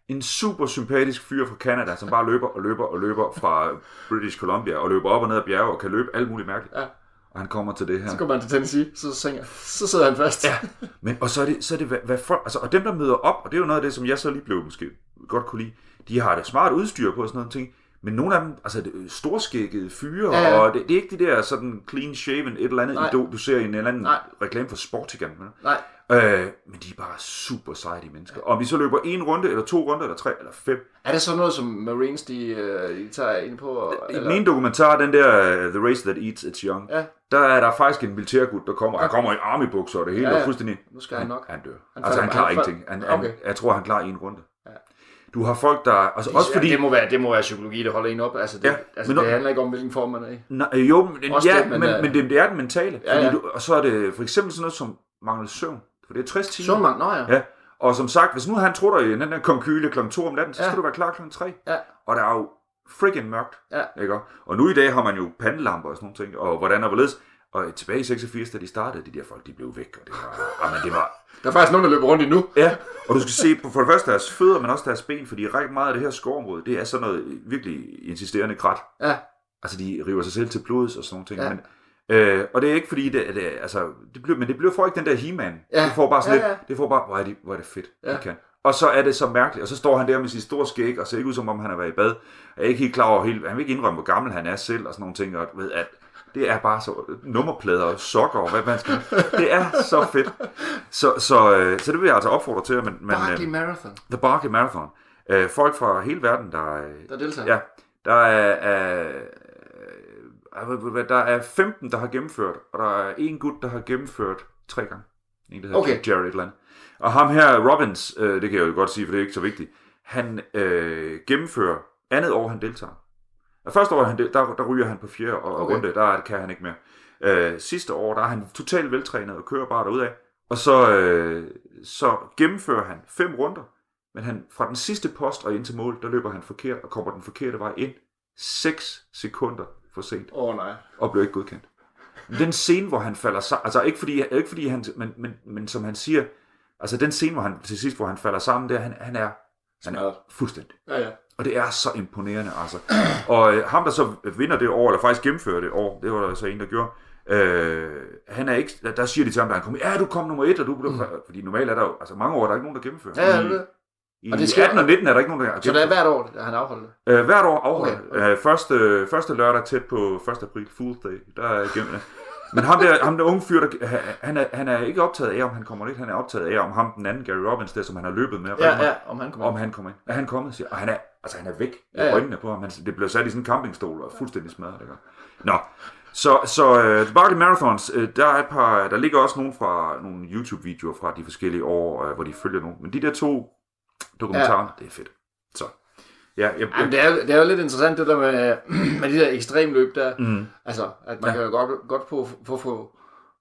En super sympatisk fyr fra Canada, som bare løber og løber og løber fra British Columbia, og løber op og ned ad bjerge, og kan løbe alt muligt mærkeligt. Ja. Og han kommer til det her. Så går man til Tennessee, så, sænger, så sidder han fast. Ja, men og så er det, så er det hvad, hvad folk, altså, og dem der møder op, og det er jo noget af det, som jeg så lige blev måske godt kunne lide, de har det smart udstyr på og sådan noget ting, men nogle af dem, altså er storskækkede fyre, Ja, ja, ja. og det, det, er ikke de der sådan clean shaven, et eller andet Nej. idol, du ser i en eller anden Nej. reklame for Sportigan. Nej. Øh, men de er bare super seje, de mennesker. Og om de så løber en runde, eller to runder, eller tre, eller fem. Er det så noget, som Marines, de, øh, de tager ind på? Og, I ene dokumentar, den der uh, The Race That Eats Its Young, Ja. der er der faktisk en militærgud, der kommer. Han kommer i armybukser og det hele, Ja, ja, ja. ja. og fuldstændig... Nu skal han nok. Han dør. Han altså, han klarer han ingenting. Han, falder- han, Okay. jeg tror, han klarer en runde. Du har folk, der... Altså, også fordi... Ja, det, må være, det må være psykologi, der holder en op. Altså, det, Ja, altså, men det handler ikke om, hvilken form man er i. Nej, jo, men, Også ja, det, det, men, men, øh, men det, det er den mentale. Ja, fordi ja. Du, og så er det for eksempel sådan noget som mangel søvn. For det er 60 timer. Søvnmang, nå ja. Ja. Og som sagt, hvis nu han tror dig i den der konkyle kl. 2 om natten, så Ja. skal du være klar kl. 3. Ja. Og der er jo friggin' mørkt. Ja. Ikke? Og nu i dag har man jo pandelamper og sådan nogle ting, og hvordan og hvorledes. Og tilbage i 86, da de startede, de der folk, de blev væk, og det var, jamen, det var, Der er faktisk nogen, der løber rundt endnu. Ja, og du skal se på for det første deres fødder, men også deres ben, fordi rigtig meget af det her skovområde, det er sådan noget virkelig insisterende krat. Ja. Altså, de river sig selv til blods og sådan nogle ting. Ja. Men, øh, og det er ikke fordi, det, det altså, det bliver, men det bliver for ikke den der He-Man. Ja. Det får bare sådan Ja, lidt, ja. det får bare, hvor er det, hvor er det fedt, Ja. de kan. Og så er det så mærkeligt, og så står han der med sit store skæg, og ser ikke ud som om han har været i bad. Jeg er ikke helt klar over, helt, han vil ikke indrømme, hvor gammel han er selv, og sådan nogle ting, og ved, at det er bare så nummerplader og sokker, og hvad man skal. Det er så fedt. Så, så, øh, så det vil jeg altså opfordre til, men, men Barkley øh, Marathon, The Barkley Marathon. Øh, folk fra hele verden, der, øh, der deltager. Ja, der er, er, der er 15, der har gennemført, og der er en gut, der har gennemført tre gange. En, der hedder Okay. Jared et eller andet. Og ham her, Robbins, øh, det kan jeg jo godt sige, for det er ikke så vigtigt, han øh, gennemfører andet år, han deltager. Og første år, han der, der ryger han på fjerde og, Okay. runde, der kan han ikke mere. Øh, sidste år, der er han totalt veltrænet og kører bare derudad. Og så, øh, så gennemfører han fem runder, men han, fra den sidste post og ind til mål, der løber han forkert og kommer den forkerte vej ind. 6 sekunder for sent Åh oh, nej. og blev ikke godkendt. Den scene, hvor han falder sammen, altså ikke fordi, ikke fordi han, men, men, men som han siger, altså den scene, hvor han til sidst, hvor han falder sammen, der, han, er, han er Smadret. fuldstændig. Ja, ja. Og det er så imponerende, altså. Og øh, ham, der så vinder det år, eller faktisk gennemfører det år, det var der så en, der gjorde, øh, han er ikke, der, der siger de til ham, da han kommer, ja, du kom nummer et, og du blev, mm. fordi normalt er der jo, altså mange år, der er ikke nogen, der gennemfører. Ja, ja, det. I Og det sker- 18 og 19 er der ikke nogen, der har Så det er hvert år, han afholder det. Øh, hvert år afholder Okay, okay. Øh, første, første lørdag tæt på 1. april, Fool's Day, der er gennem. Men ham der, ham der unge fyr, der, han, er, han er ikke optaget af, om han kommer lidt, han er optaget af, om ham den anden Gary Robbins, der, som han har løbet med, Ja, ja, om han kommer. om han kommer ind. Er han kommet, siger, og han er, altså han er væk Ja, ja, øjnene på ham. Han, det bliver sat i sådan en campingstol og fuldstændig smadret. Ikke? Nå, så, så uh, The Barkley Marathons, uh, der er et par, der ligger også nogle fra nogle YouTube-videoer fra de forskellige år, uh, hvor de følger nogle. Men de der to dokumentarer, ja. det er fedt. Så, ja, jeg, jeg, Jamen, det, er, det er jo lidt interessant det der med, med de der ekstremløb der. mm, Altså, at man Ja. kan jo godt, godt på, på, på,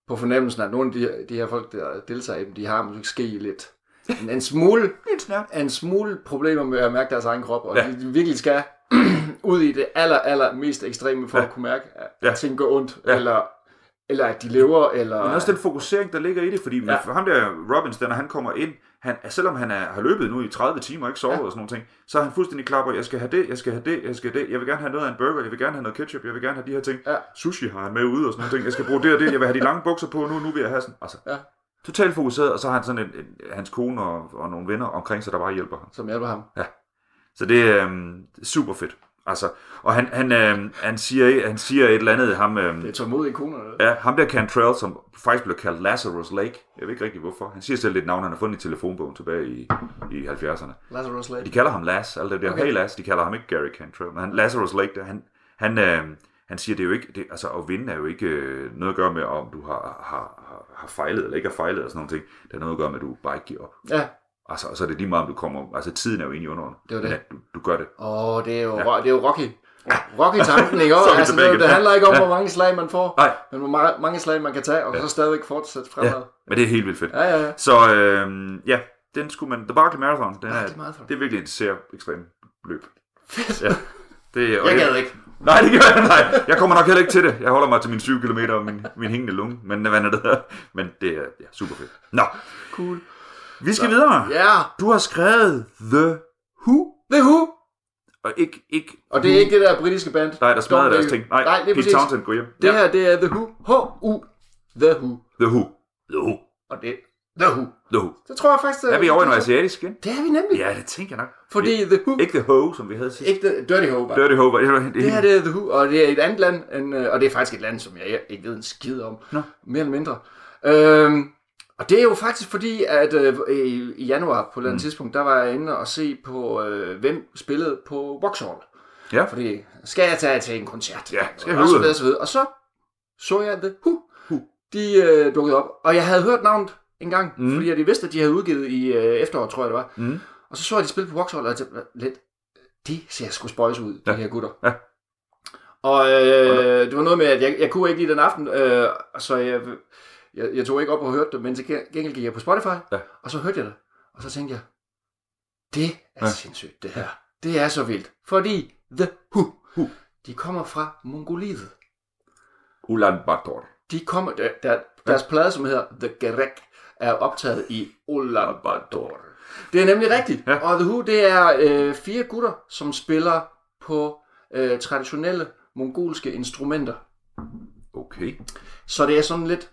på fornemmelsen, at nogle af de, her- de her folk, der deltager i dem, de har måske ske lidt en, en smule en smule problemer med at mærke deres egen krop, og Ja. de virkelig skal ud i det aller, aller mest ekstreme for Ja. at kunne mærke, at Ja. ting går ondt, ja. eller, eller at de lever, eller... Men også den fokusering, der ligger i det, fordi ja. Ja. for ham der Robbins, der, når han kommer ind, han, selvom han er, har løbet nu i 30 timer og ikke sovet ja. Ja. og sådan nogle ting, så er han fuldstændig klar på, jeg skal have det, jeg skal have det, jeg skal have det, jeg vil gerne have noget af en burger, jeg vil gerne have noget ketchup, jeg vil gerne have de her ting. Ja. Sushi har han med ude og sådan nogle ting, jeg skal bruge det og det, jeg vil have de lange bukser på nu, nu vil jeg have sådan. Altså, Ja. totalt fokuseret, og så har han sådan en, en, hans kone og, og nogle venner omkring sig, der bare hjælper ham. Som hjælper ham. Så det er øhm, super fedt. Altså, og han, han, øhm, han, siger, han siger et eller andet, ham, øhm, Det er tålmodige koner. det. Ja, ham der Cantrell, som faktisk blev kaldt Lazarus Lake. Jeg ved ikke rigtig hvorfor. Han siger selv lidt navn, han har fundet i telefonbogen tilbage i, i 70'erne. Lazarus Lake. De kalder ham Las, alle det der. Okay. Hey Las, de kalder ham ikke Gary Cantrell. Men han, Lazarus Lake, der, han, han, øh, han siger, det er jo ikke, det, altså at vinde er jo ikke øh, noget at gøre med, om du har, har, har, fejlet eller ikke har fejlet, og sådan nogle ting. Det har noget at gøre med, at du bare ikke giver op. Ja, Altså, og så er det lige meget, om du kommer, altså tiden er jo inde i underen. Det er jo det. At du, du gør det. Åh, det er jo, Ja. ja. det er jo Rocky. Rocky-tanken, ikke? Så altså, det, det handler ikke om, Ja. hvor mange slag man får, Nej, men hvor mange, slag man kan tage, og så stadigvæk fortsætte fremad. ja, men det er helt vildt fedt. Ja, ja, ja. Så øh, ja, den skulle man, The Barkley Marathon, den Ah, er, det er fedt. det er virkelig et ser ekstrem løb. Fedt. Ja. Det, og Jeg gad ikke. Nej, det gør jeg nej. Jeg kommer nok heller ikke til det. Jeg holder mig til mine 7 km og min, min hængende lunge. Men hvad er det der? Men det er ja, super fedt. Nå, Cool. Vi skal videre. Ja, Du har skrevet The Who, The Who. og ikke... ikke Og det er ikke det der britiske band. Nej, der smadrede Don't deres ting. Nej, Nej, det er Pete. Townsend, gå hjem. Det her, det er The Who. H-U. The Who. The Who. The Who. Og det The Who. The Who. Så tror jeg faktisk... Er vi over i noget asiatisk igen? Det er vi nemlig. Ja, det tænker jeg nok. Fordi The Who... Ikke The Ho, som vi havde sidst. Ikke The Dirty Ho, bare. Dirty Ho. var- Det, det, Det her det er The Who, og det er et andet land, end, øh, og det er faktisk et land, som jeg ikke ved en skid om. Nå. Mere eller mindre. Øhm, og det er jo faktisk fordi, at øh, i, i januar på et eller andet mm. tidspunkt, der var jeg inde og se på, øh, hvem spillede på Vauxhall. Ja. Fordi, skal jeg tage til en koncert? Ja, skal jeg og så videre, så videre. Og så så jeg The Who. De øh, dukkede op, og jeg havde hørt navnet en gang, Mm. fordi jeg vidste, at de havde udgivet i øh, efteråret, tror jeg det var. Mm. Og så så jeg, de spille på Vauxhall, og jeg tænkte, lidt, de ser sgu spøjs ud, Ja. de her gutter. Ja. Og øh, det var noget med, at jeg, jeg kunne ikke lide den aften, øh, så jeg, jeg, jeg tog ikke op og hørte det, men til gengæld gik jeg på Spotify, Ja. og så hørte jeg det. Og så tænkte jeg, det er Ja. ja. sindssygt, det her. Det er så vildt. Fordi The Who, Who. de kommer fra Mongoliet. Ulan Bator. De kommer, der, der, deres plade, som hedder The Gerek, er optaget i Ulaanbaatar. Det er nemlig rigtigt. Ja. Ja. Og The Who, det er øh, fire gutter, som spiller på øh, traditionelle mongolske instrumenter. Okay. Så det er sådan lidt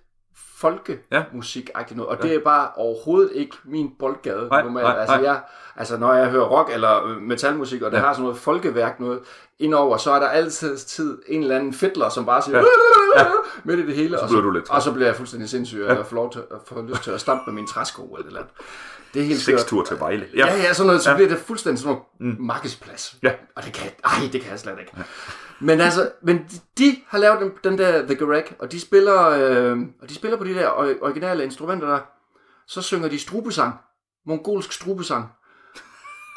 folkemusik-agtigt noget. Og det er bare overhovedet ikke min boldgade Nej, normalt. nej, altså, nej. jeg, altså, når jeg hører rock eller øh, metalmusik, og det Ja. ja. har sådan noget folkeværk noget indover, så er der altid tid en eller anden fiddler, som bare siger Ja. ja. Ja. midt i det hele. Så og bliver du lidt Og så bliver jeg fuldstændig sindssyg, og jeg får, lov til, at få lyst til at stampe med min træsko eller et eller andet. Det er helt Seks tur til Vejle. Ja, ja, sådan noget, så Ja. bliver det fuldstændig sådan noget Mm. markedsplads. Ja. Og det kan, ej, det kan jeg slet ikke. Men altså, men de, de har lavet den, den der The Garek, og de spiller, øh, og de spiller på de der or- originale instrumenter der. Så synger de strubesang. Mongolsk strubesang.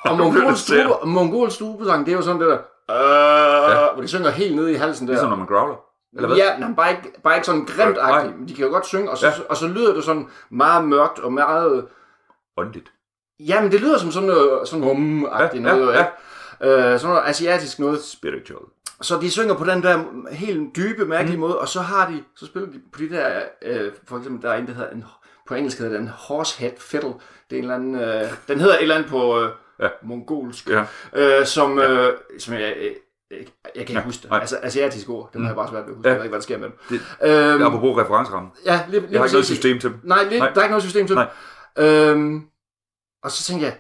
Og mongolsk, strube, mongolsk strubesang, det er jo sådan det der, øh, Ja. hvor de synger helt nede i halsen der. Ligesom når man growler. Eller hvad? Ja, men bare ikke, bare ikke sådan grimt Nej. men de kan jo godt synge, og så, Ja. ja. og så lyder det sådan meget mørkt og meget... Åndeligt. Jamen, det lyder som sådan noget, sådan Ja, ja, noget, ja. ja. Øh, sådan noget asiatisk noget. Spiritual. Så de synger på den der helt dybe, mærkelige Mm. mm. måde, og så har de, så spiller de på de der, øh, for eksempel, der er en, der hedder en, på engelsk hedder den horsehead fiddle. Det er en eller anden, øh, den hedder et eller andet på øh, Ja. mongolsk, Ja. øh, som, øh, som jeg, øh, jeg, jeg kan ikke Ja, huske det. nej. Altså asiatisk ord, det må jeg bare svært ved at huske. Ja. Jeg ved ikke, hvad der sker med dem. Det, Øhm, apropos referencerammen. ja, lige, lige Jeg har ikke noget system til dem. Nej, lige, Nej. der er ikke noget system til det. Øhm, og så tænkte jeg,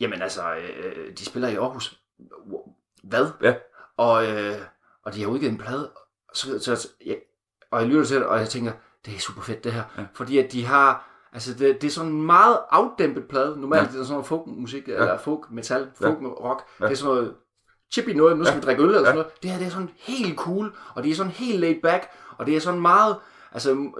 Jamen altså, øh, de spiller i Aarhus. Hvad? Ja. Og, øh, og de har udgivet en plade, så, så, ja, og jeg lytter til det, og jeg tænker, det er super fedt det her. Ja. Fordi at de har, altså det, det er sådan en meget afdæmpet plade. Normalt Ja. ja. det er sådan noget folkmusik, ja. eller folk metal, Ja. folk med rock. Ja. Det er sådan noget chippy noget, nu skal Ja. vi drikke øl eller Ja. sådan noget. Det her det er sådan helt cool, og det er sådan helt laid back, og det er sådan meget, altså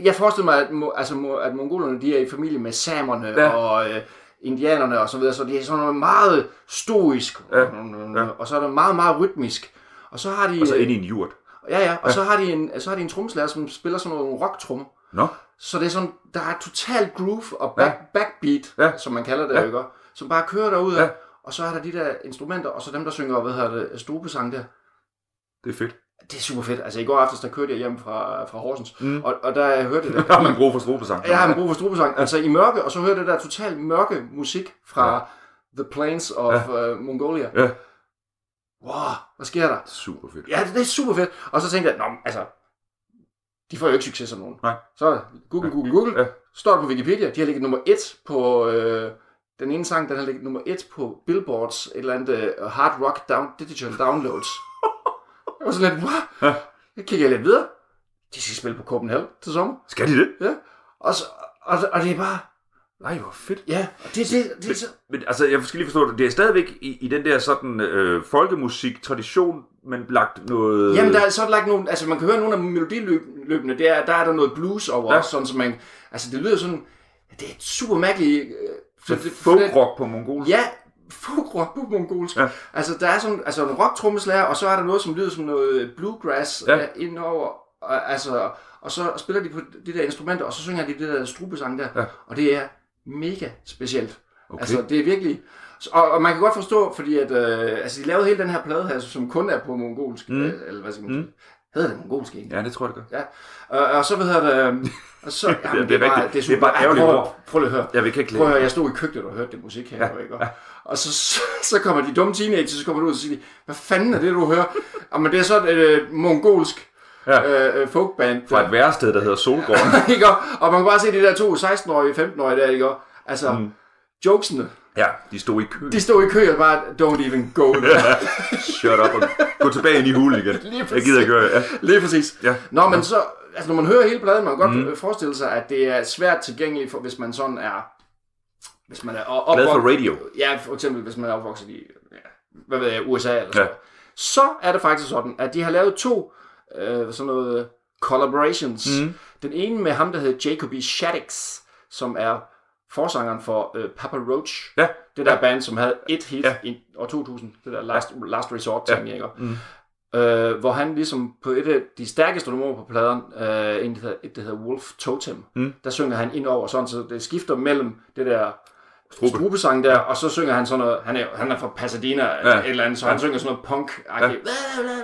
jeg forestiller mig, at, altså, at mongolerne de er i familie med samerne Ja. ja. og øh, indianerne og så videre, så det er sådan noget meget stoisk, Ja. ja. og så er det meget, meget rytmisk. Og så har de, Og så ind i en jurt. ja, ja, og så har de en, så har de en trommeslager, som spiller sådan nogle rocktrummer. Nå, Så det er sådan, der er total groove og back, ja. backbeat, Ja. ja. som man kalder det, Ja. ja. ikke? Som bare kører derud Ja. ja. og så er der de der instrumenter, og så dem, der synger, hvad hedder det, strubesang der. det er fedt. Det er super fedt. Altså i går aftes, der kørte jeg hjem fra, fra Horsens, Mm. og, og der jeg hørte det Der har man brug for strobesang. Jeg har en brug for strubesang. Altså i mørke, og så hørte det der totalt mørke musik fra Ja. ja. The Plains of ja. uh, Mongolia. Ja. Wow, hvad sker der? Super fedt. Ja, det er super fedt. Og så tænkte jeg, Nå, altså, de får jo ikke succes som nogen. Nej. Så Google, Google, Google. Ja. Står på Wikipedia, de har ligget nummer et på, øh, den ene sang, den har ligget nummer et på Billboards, et eller andet uh, hard rock down, digital downloads. jeg var sådan lidt, hvad? Ja. Jeg kigger lidt videre. De skal spille på Copenhagen til sommer. Skal de det? Ja. Og, så, og, og det er bare, Nej, hvor fedt. ja, og det, det, det, er så, Men altså, jeg skal lige forstå det. Det er stadigvæk i, i den der sådan øh, folkemusik-tradition, men lagt noget... Jamen, der er så lagt nogle, altså man kan høre nogle af melodiløbene, der, er- der er der noget blues over, Ja. ja. sådan som man, altså det lyder sådan, det er super mærkeligt, øh, så det- det- folk-rock på mongolsk. Ja, folkrock på mongolsk. Ja. Ja. Altså der er sådan, altså en rocktrommeslager, og så er der noget, som lyder som noget bluegrass Ja. ja. indover, og, altså, og så spiller de på de der instrumenter, og så synger de det der strubesang der, Ja. og det er mega specielt. Okay. Altså, det er virkelig... Og, og man kan godt forstå, fordi at, øh, altså, de lavede hele den her plade her, som kun er på mongolsk, Mm. mm. eller hvad skal man Mm. Hedder det mongolsk egentlig? Ja, det tror jeg, det gør. Og, og så, hvad hedder det... Og så, det er rigtigt. bare, Det er super. bare Ej, ærgerligt prøv, prøv lige at høre. Jeg vil ikke Prøv at høre, jeg stod i køkkenet og hørte det musik her, Ja, ja, ikke? Og så, så, så kommer de dumme teenagers, så kommer de ud og siger, hvad fanden er det, du hører? Og men det er sådan et øh, mongolsk Ja. øh, øh, folkband. Fra et værested, der hedder Solgården. ikke? Og man kan bare se de der to 16-årige, 15-årige der, ikke? Altså, Mm. jokesene, ja, de stod i kø. de stod i kø og bare, don't even go there. Shut up og gå tilbage ind i hulen igen. Lige Jeg gider ikke gøre ja. Lige præcis. Ja. Nå, men så, altså når man hører hele pladen, man kan godt mm. forestille sig, at det er svært tilgængeligt, for, hvis man sådan er, hvis man er op, Glad for radio. Ja, for eksempel hvis man er opvokset i, ja, hvad ved jeg, USA eller Ja. sådan ja. Så er det faktisk sådan, at de har lavet to øh, sådan noget øh, collaborations. Mm. Den ene med ham, der hedder Jacoby Shaddix, som er forsangeren for øh, Papa Roach. Ja. Det der Ja. band, som havde et hit Ja. ja. i år 2000. Det der Last, last Resort Ja. ting, ikke? Mm. Øh, hvor han ligesom på et af de stærkeste numre på pladeren, øh, en, der hedder, et, der hedder Wolf Totem, Mm. der synger han ind over sådan, så det skifter mellem det der Strube. strubesang der, og så synger han sådan noget, han er, han er fra Pasadena Ja. et eller andet, så han Ja. synger sådan noget punk Ja.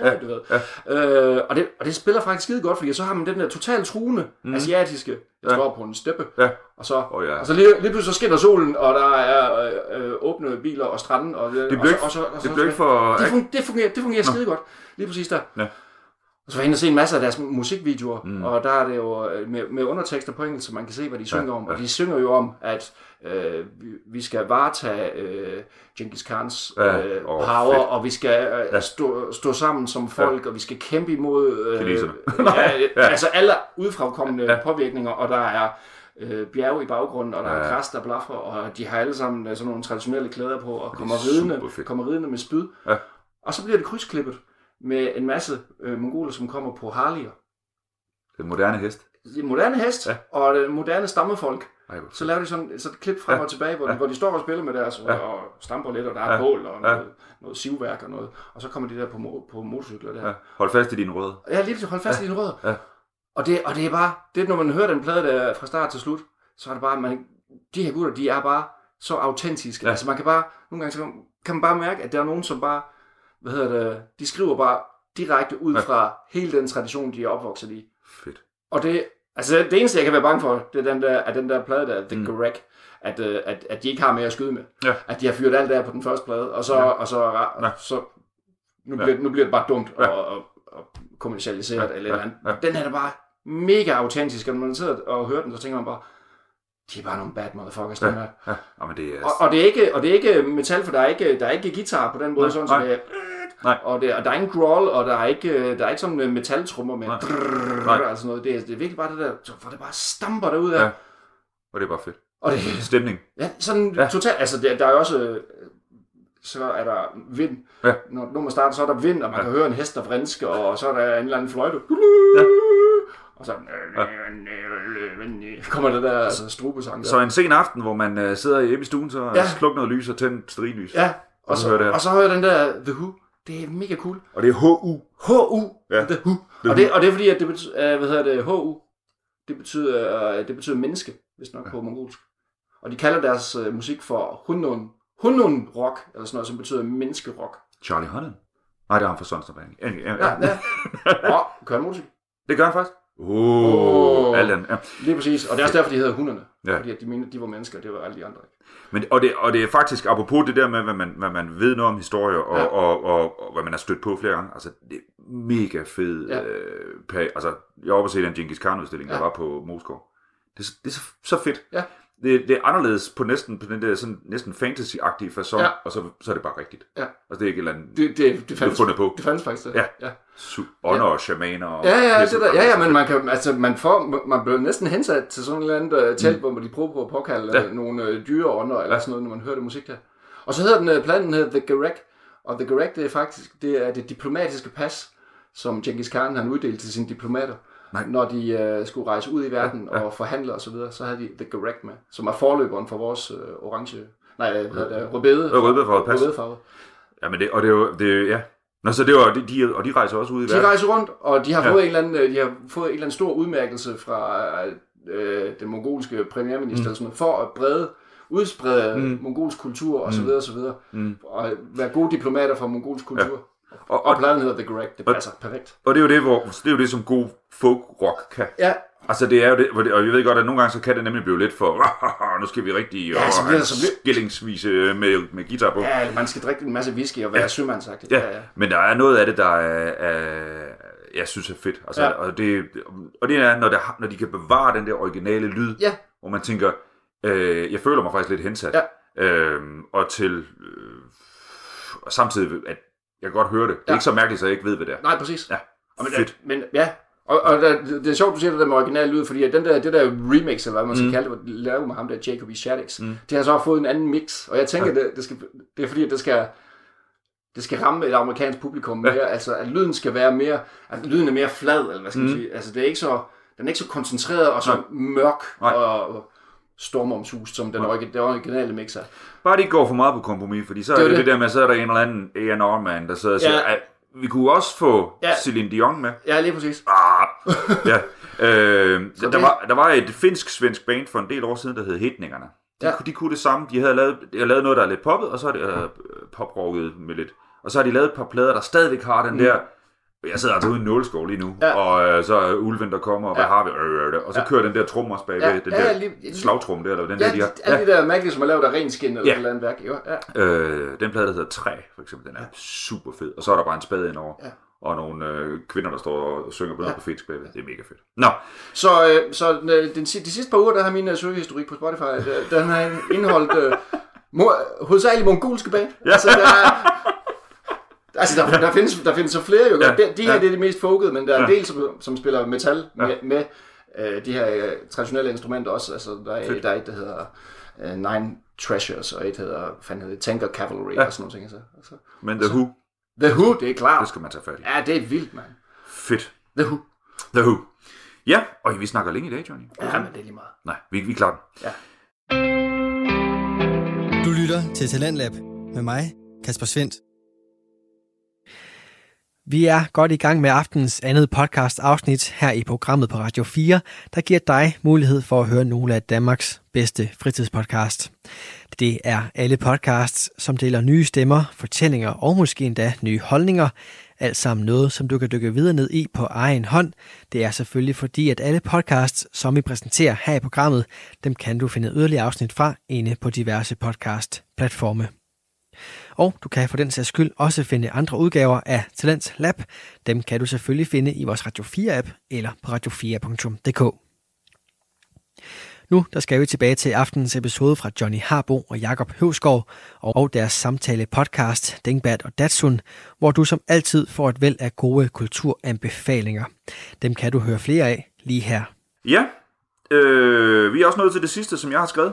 ja. du ved. Øh, og, det, og det spiller faktisk skide godt, fordi så har man den der totalt truende, mm. asiatiske, jeg Ja. står på en steppe, Ja. og så, Åh, ja. og så lige, lige pludselig så skinner solen, og der er øh, øh, åbne biler og stranden, og, Det og, blev så, og, så, og så, det blev ikke for... det, fun- det fungerer, det fungerer skide godt. Lige præcis der. Ja. Så var jeg inde og se en masse af deres musikvideoer, Mm. og der er det jo øh, med, med undertekster på engelsk, så man kan se, hvad de synger Ja, om. ja. Og de synger jo om, at øh, vi, skal varetage øh, Genghis Khans Ja, øh, åh, power, fedt. og vi skal øh, Ja. stå, stå sammen som folk, og vi skal kæmpe imod øh, ja, Ja. altså alle udefrakommende Ja. ja. påvirkninger, og der er øh, bjerge i baggrunden, og der Ja. er græs, der blaffer, og de har alle sammen øh, sådan nogle traditionelle klæder på, og er kommer ridende, kommer ridende med spyd. Ja. Og så bliver det krydsklippet med en masse øh, mongoler, som kommer på Harley'er. Den moderne hest. Det er moderne hest Ja. ja. og det moderne stammefolk. Ej, hvor Så laver de sådan, sådan et klip frem Ja. og tilbage, hvor, Ja. de, hvor de står og spiller med deres Ja. ja. og stamper lidt, og der er Ja. bål og Ja. noget, noget sivværk og noget. Og så kommer de der på, på motorcykler der. Ja. Hold fast i dine røde. Ja, lige hold fast ja. i din rød. Ja. Og, det, og det er bare, det er, når man hører den plade der fra start til slut, så er det bare, man, de her gutter, de er bare så autentiske. Ja. Ja. Altså man kan bare, nogle gange så kan man bare mærke, at der er nogen, som bare, hvad hedder det, de skriver bare direkte ud Ja. ja. fra hele den tradition, de er opvokset i. Fedt. Og det, altså det eneste, jeg kan være bange for, det er den der, at den der plade der, The Mm. Garek, at, øh, at, at de ikke har mere at skyde med. Ja. At de har fyret alt der på den første plade, og så, Ja. og så, Ja. og så nu, Ja. bliver, nu bliver det bare dumt Ja. og, og, og kommercialiseret Ja. eller eller andet. Ja. Den her er bare mega autentisk, og når man sidder og hører den, så tænker man bare, de er bare nogle bad motherfuckers, Ja, dem her. ja. ja men det er... Og, og, det er ikke, og det er ikke metal, for der er ikke, der er ikke guitar på den måde, Nej, sådan, så nej. det er, Nej. og, det, og der er ingen growl, og der er ikke, der er ikke sådan metaltrummer med Nej. drrrr, Nej. altså noget. Det er, det er virkelig bare det der, så- for det bare stamper derud af. Ja. Og det er bare fedt. Og det, Stemning. ja, sådan Ja. totalt, altså der, der er jo også, øh, så er der vind. Ja. Når nummeret starter, så er der vind, og man Ja. kan høre en hest, der vrinske, og så er der en eller anden fløjte. Ja. Og så kommer det der altså, strubesang der. Så en sen aften, hvor man uh, sidder hjemme i stuen, så Ja. ja. sluk noget lys og tænd sterinlys. Ja, og så så, her. og så hører den der The Who. Det er mega cool. Og det er HU. H-U, Ja. The Who. The og, det, og det er fordi, at det betyder, uh, hvad hedder det, H-U, det betyder, uh, det betyder menneske, hvis nok på mongolsk. Og de kalder deres uh, musik for Hunnun, Hunnun rock, eller sådan noget, som betyder menneskerock. Charlie Hunnam. Nej, det er ham fra Sons of Anarchy. Ja, ja, Ja, ja. ja. Og kører motorcykel. Det gør han faktisk. Oh, Åh. Allan. Ja. Lige præcis. Og det er også derfor, de hedder hunderne. Ja. Fordi at de mente, at de var mennesker, det var alle de andre. ikke? Men, og, det, og det er faktisk, apropos det der med, hvad man, hvad man ved noget om historie, og, Ja. og, og, og, hvad man har stødt på flere gange, altså det er mega fed. Ja. Øh, altså, jeg var oppe og se den Genghis Khan-udstilling, ja. Der var på Moskov. Det, er så- det er så, så fedt. Ja. Det, det er anderledes på næsten på den der sådan, næsten fantasy-agtige façon, Ja. ja. og så, så er det bare rigtigt. Ja. Altså det er ikke et eller andet Det, det, det, fandtes, fundet på. det fandtes faktisk. Det. Ja. ja. ånder og shamaner. Og Ja, ja, det der, ja, ja, men man kan, altså, man får, man bliver næsten hensat til sådan et eller andet uh, telt, hvor de prøver på at påkalde Ja. ja. nogle uh, dyreånder eller sådan noget, når man hører det musik der. Og så hedder den, uh, planen hedder The Garek, og The Garek, det er faktisk, det er det diplomatiske pas, som Genghis Khan han uddelte til sine diplomater. Nej. Når de uh, skulle rejse ud i verden Ja, ja. og forhandle og så videre, så havde de The Garek med, som er forløberen for vores uh, orange, nej, hedder det, rødbede. Ja, rødbedefarvet pas. Rødbedefarvet. Ja, men det, og det er jo, det, ja. Nå, så det var, de, de, og de rejser også ud i De verden. rejser rundt, og de har, Ja. fået en eller anden, øh, de har fået en eller anden stor udmærkelse fra øh, den mongolske premierminister, mm. sådan noget, for at brede, udsprede mm. mongolsk kultur og så videre og så videre. Mm. Og være gode diplomater for mongolsk kultur. Ja. Og, Og og, pladen hedder The Correct, det passer perfekt. og det er jo det, hvor, det er jo det, som god folk rock kan. Ja, Altså det er jo det, og jeg ved godt, at nogle gange så kan det nemlig blive lidt for, nu skal vi rigtig Ja, så bliver så bliver- skillingsvise med, med guitar på. ja, man skal drikke en masse whisky og være ja. sømandsagtig. Ja, men der er noget af det, der er, er jeg synes er fedt. Altså, Ja. ja. og, det, og det er, når, der, når de kan bevare den der originale lyd, Ja. hvor man tænker, øh, jeg føler mig faktisk lidt hensat. Ja. Øhm, og til, øh, og samtidig, at jeg kan godt høre det. Det er Ja. ikke så mærkeligt, så jeg ikke ved, hvad det er. Nej, præcis. Ja, Og men, fedt. Men ja, og, og der, det er sjovt, du siger det der med original lyd, fordi at den der, det der remix, eller hvad man skal Mm. kalde det, lavede med ham der, Jacob E. Shaddix, mm. det har så fået en anden mix, og jeg tænker, ja. det, det, skal, det er fordi, at det skal, det skal ramme et amerikansk publikum mere, ja. altså at lyden skal være mere, at lyden er mere flad, eller hvad skal man Mm. sige, altså det er ikke så, den er ikke så koncentreret og så Nej. mørk Nej. og, og stormomsust, som den, origi- det originale mix er. Bare de ikke går for meget på kompromis, fordi så er Det er det det, det. det der med, så er der en eller anden A&R-mand, der sidder og siger, Ja. vi kunne også få Ja. Celine Dion med. Ja, lige præcis. Ah, ja. Øh, der, det- var, der var et finsk-svensk band for en del år siden, der hed Hitningerne. De, Ja. ja. de kunne det samme. De havde lavet, de havde lavet noget, der er lidt poppet, og så er det øh, poprocket med lidt. Og så har de lavet et par plader, der stadigvæk har den Mm. der... Jeg sidder altså ude i en nåleskov lige nu, Ja. og øh, så er ulven, der kommer, og hvad Ja. har vi? Øh, øh, øh, og så Ja. kører den der trum også bagved, Ja, den ja, der lige- slagtrum der, eller den Ja, der, de har. alle de der mærkelige, som er lavet af ren skin eller Ja. eller andet værk. Jo, ja. Øh, den plade, der hedder Træ, for eksempel, den er super fed. Og så er der bare en spade indover. Ja. Og nogle øh, kvinder, der står og synger på noget Ja. på bagved. Det er mega fedt. Nå, Så, øh, så øh, den, de sidste par uger, der har min øh, søgehistorik på Spotify, øh, den har indeholdt øh, mo- hovedsageligt mongolske band. Ja. Altså, der, er- altså der, der, findes, der findes så flere jo. Ja. De, de her Ja. det er de mest fokede, men der er en Ja. del, som, som spiller metal med, Ja. med øh, de her øh, traditionelle instrumenter også. Altså, der, er, Fedt. der er et, der hedder øh, Nine Treasures, og et hedder, fanden hedder det, Tanker Cavalry Ja. og sådan nogle ting. Altså. Altså. men The Who, The Who, det er klart. det skal man tage fat i. Ja, det er vildt, mand. Fedt. The Who. The Who. Ja, og vi snakker længe i dag, Johnny. Ja, men det er lige meget. Nej, vi, vi er klar. Ja. Du lytter til Talentlab med mig, Kasper Svendt. Vi er godt i gang med aftens andet podcast afsnit her i programmet på Radio 4, der giver dig mulighed for at høre nogle af Danmarks bedste fritidspodcast. Det er alle podcasts, som deler nye stemmer, fortællinger og måske endda nye holdninger. Alt sammen noget, som du kan dykke videre ned i på egen hånd. Det er selvfølgelig fordi, at alle podcasts, som vi præsenterer her i programmet, dem kan du finde yderligere afsnit fra inde på diverse podcast-platforme. Og du kan for den sags skyld også finde andre udgaver af Talents Lab. Dem kan du selvfølgelig finde i vores Radio 4-app eller på radio4.dk. Nu der skal vi tilbage til aftenens episode fra Johnny Harbo og Jakob Høvskov og deres samtale podcast Dingbat og Datsun, hvor du som altid får et væld af gode kulturanbefalinger. Dem kan du høre flere af lige her. Ja, øh, vi er også nået til det sidste, som jeg har skrevet.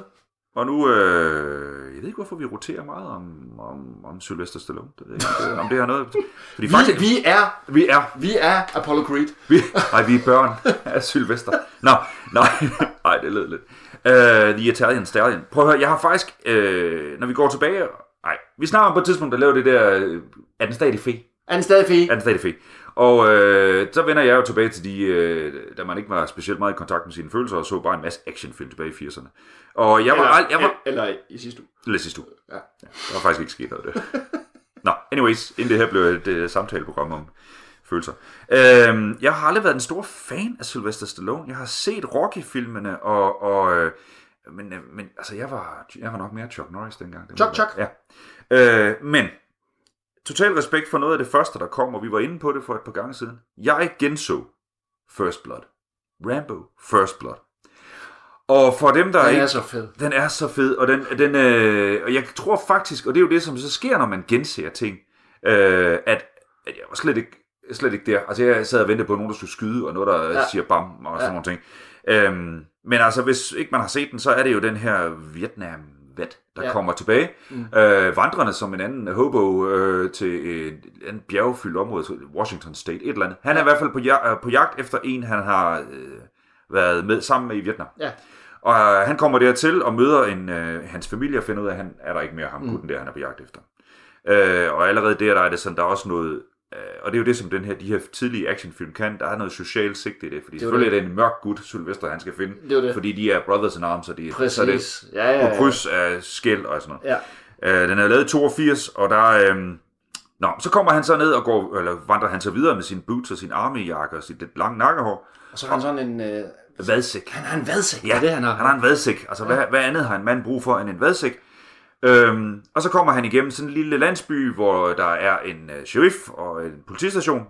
Og nu, øh, jeg ved ikke, hvorfor vi roterer meget om, om, om Sylvester Stallone. Det ved ikke, om det har noget... Fordi Vi, vi er, vi er, vi er Apollo Creed. vi, nej, vi er børn af Sylvester. Nå, nej, nej, det lød lidt. Uh, The Italian Stallion. Prøv at høre, jeg har faktisk, uh, når vi går tilbage... Nej, vi snakker om på et tidspunkt, der lavede det der... øh, Er den stadig fe? Er den stadig fed? Er den stadig fe? Og øh, så vender jeg jo tilbage til de, øh, da man ikke var specielt meget i kontakt med sine følelser, og så bare en masse actionfilm tilbage i 80'erne. Og jeg var, Eller, ald- jeg var, eller i sidste uge. Lidt sidste uge. Ja. Der var faktisk ikke sket noget af det. Nå, anyways, inden det her blev et uh, samtaleprogram om følelser. Øhm, jeg har aldrig været en stor fan af Sylvester Stallone. Jeg har set Rocky-filmene, og, og øh, men, øh, men altså, jeg var, jeg var nok mere Chuck Norris dengang. Det Chuck, være- Ja. Øh, men, total respekt for noget af det første, der kom, og vi var inde på det for et par gange siden. Jeg genså First Blood. Rambo First Blood. Og for dem, der Den ikke... er så fed. Den er så fed, og, den, den, øh, og jeg tror faktisk, og det er jo det, som så sker, når man genser ting, øh, at, at jeg var slet ikke, slet ikke der. Altså jeg sad og ventede på nogen, der skulle skyde, og noget, der ja. Ja. siger bam, og sådan Ja. nogle ting. Øhm, men altså, hvis ikke man har set den, så er det jo den her vietnam vet, der ja. Ja. kommer tilbage, mm. øh, vandrende som en anden hobo øh, til et, et bjergfyldt område, Washington State, et eller andet. Han er i hvert fald på, ja, på jagt efter en, han har øh, været med sammen med i Vietnam. Ja. Og øh, han kommer dertil og møder en, øh, hans familie og finder ud af, at han er der ikke mere ham, mm. gutten der, han er på jagt efter. Øh, og allerede der, der er det sådan, der er også noget, øh, og det er jo det, som den her, de her tidlige actionfilm kan, der er noget socialt sigte i det, fordi Det er selvfølgelig er det en mørk gut, Sylvester, han skal finde, Det det. fordi de er brothers in arms, og de, Præcis. så er det Ja, ja, på ja. kryds af skæld og sådan noget. Ja. Øh, den er lavet i 82, og der er... Øh, Nå, så kommer han så ned og går, eller vandrer han så videre med sine boots og sin armyjakke og sit lidt lange nakkehår. Og så har han sådan en... Øh, Vadsæk. han har en vadsæk. Ja, det er han har. Han har en vadsæk. Altså, ja. hvad, hvad andet har en mand brug for end en vadsæk? Øhm, og så kommer han igennem sådan en lille landsby, hvor der er en uh, sheriff og en politistation.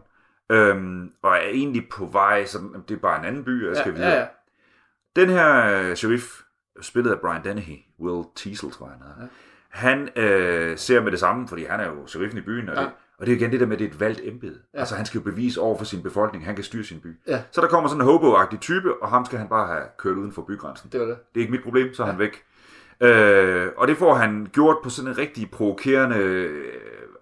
Øhm, og er egentlig på vej, så det er bare en anden by, jeg skal ja, videre. ja, ja. Den her øh, sheriff, spillet af Brian Dennehy, Will Teasel, tror jeg han hedder, han øh, ser med det samme, fordi han er jo sheriffen i byen, og, Ja. det, og det er jo igen det der med, at det er et valgt embede. Ja. Altså han skal jo bevise over for sin befolkning, han kan styre sin by. Ja. Så der kommer sådan en hobo-agtig type, og ham skal han bare have kørt uden for bygrænsen. Det var det. Det er ikke mit problem, så er han væk. Øh, og det får han gjort på sådan en rigtig provokerende,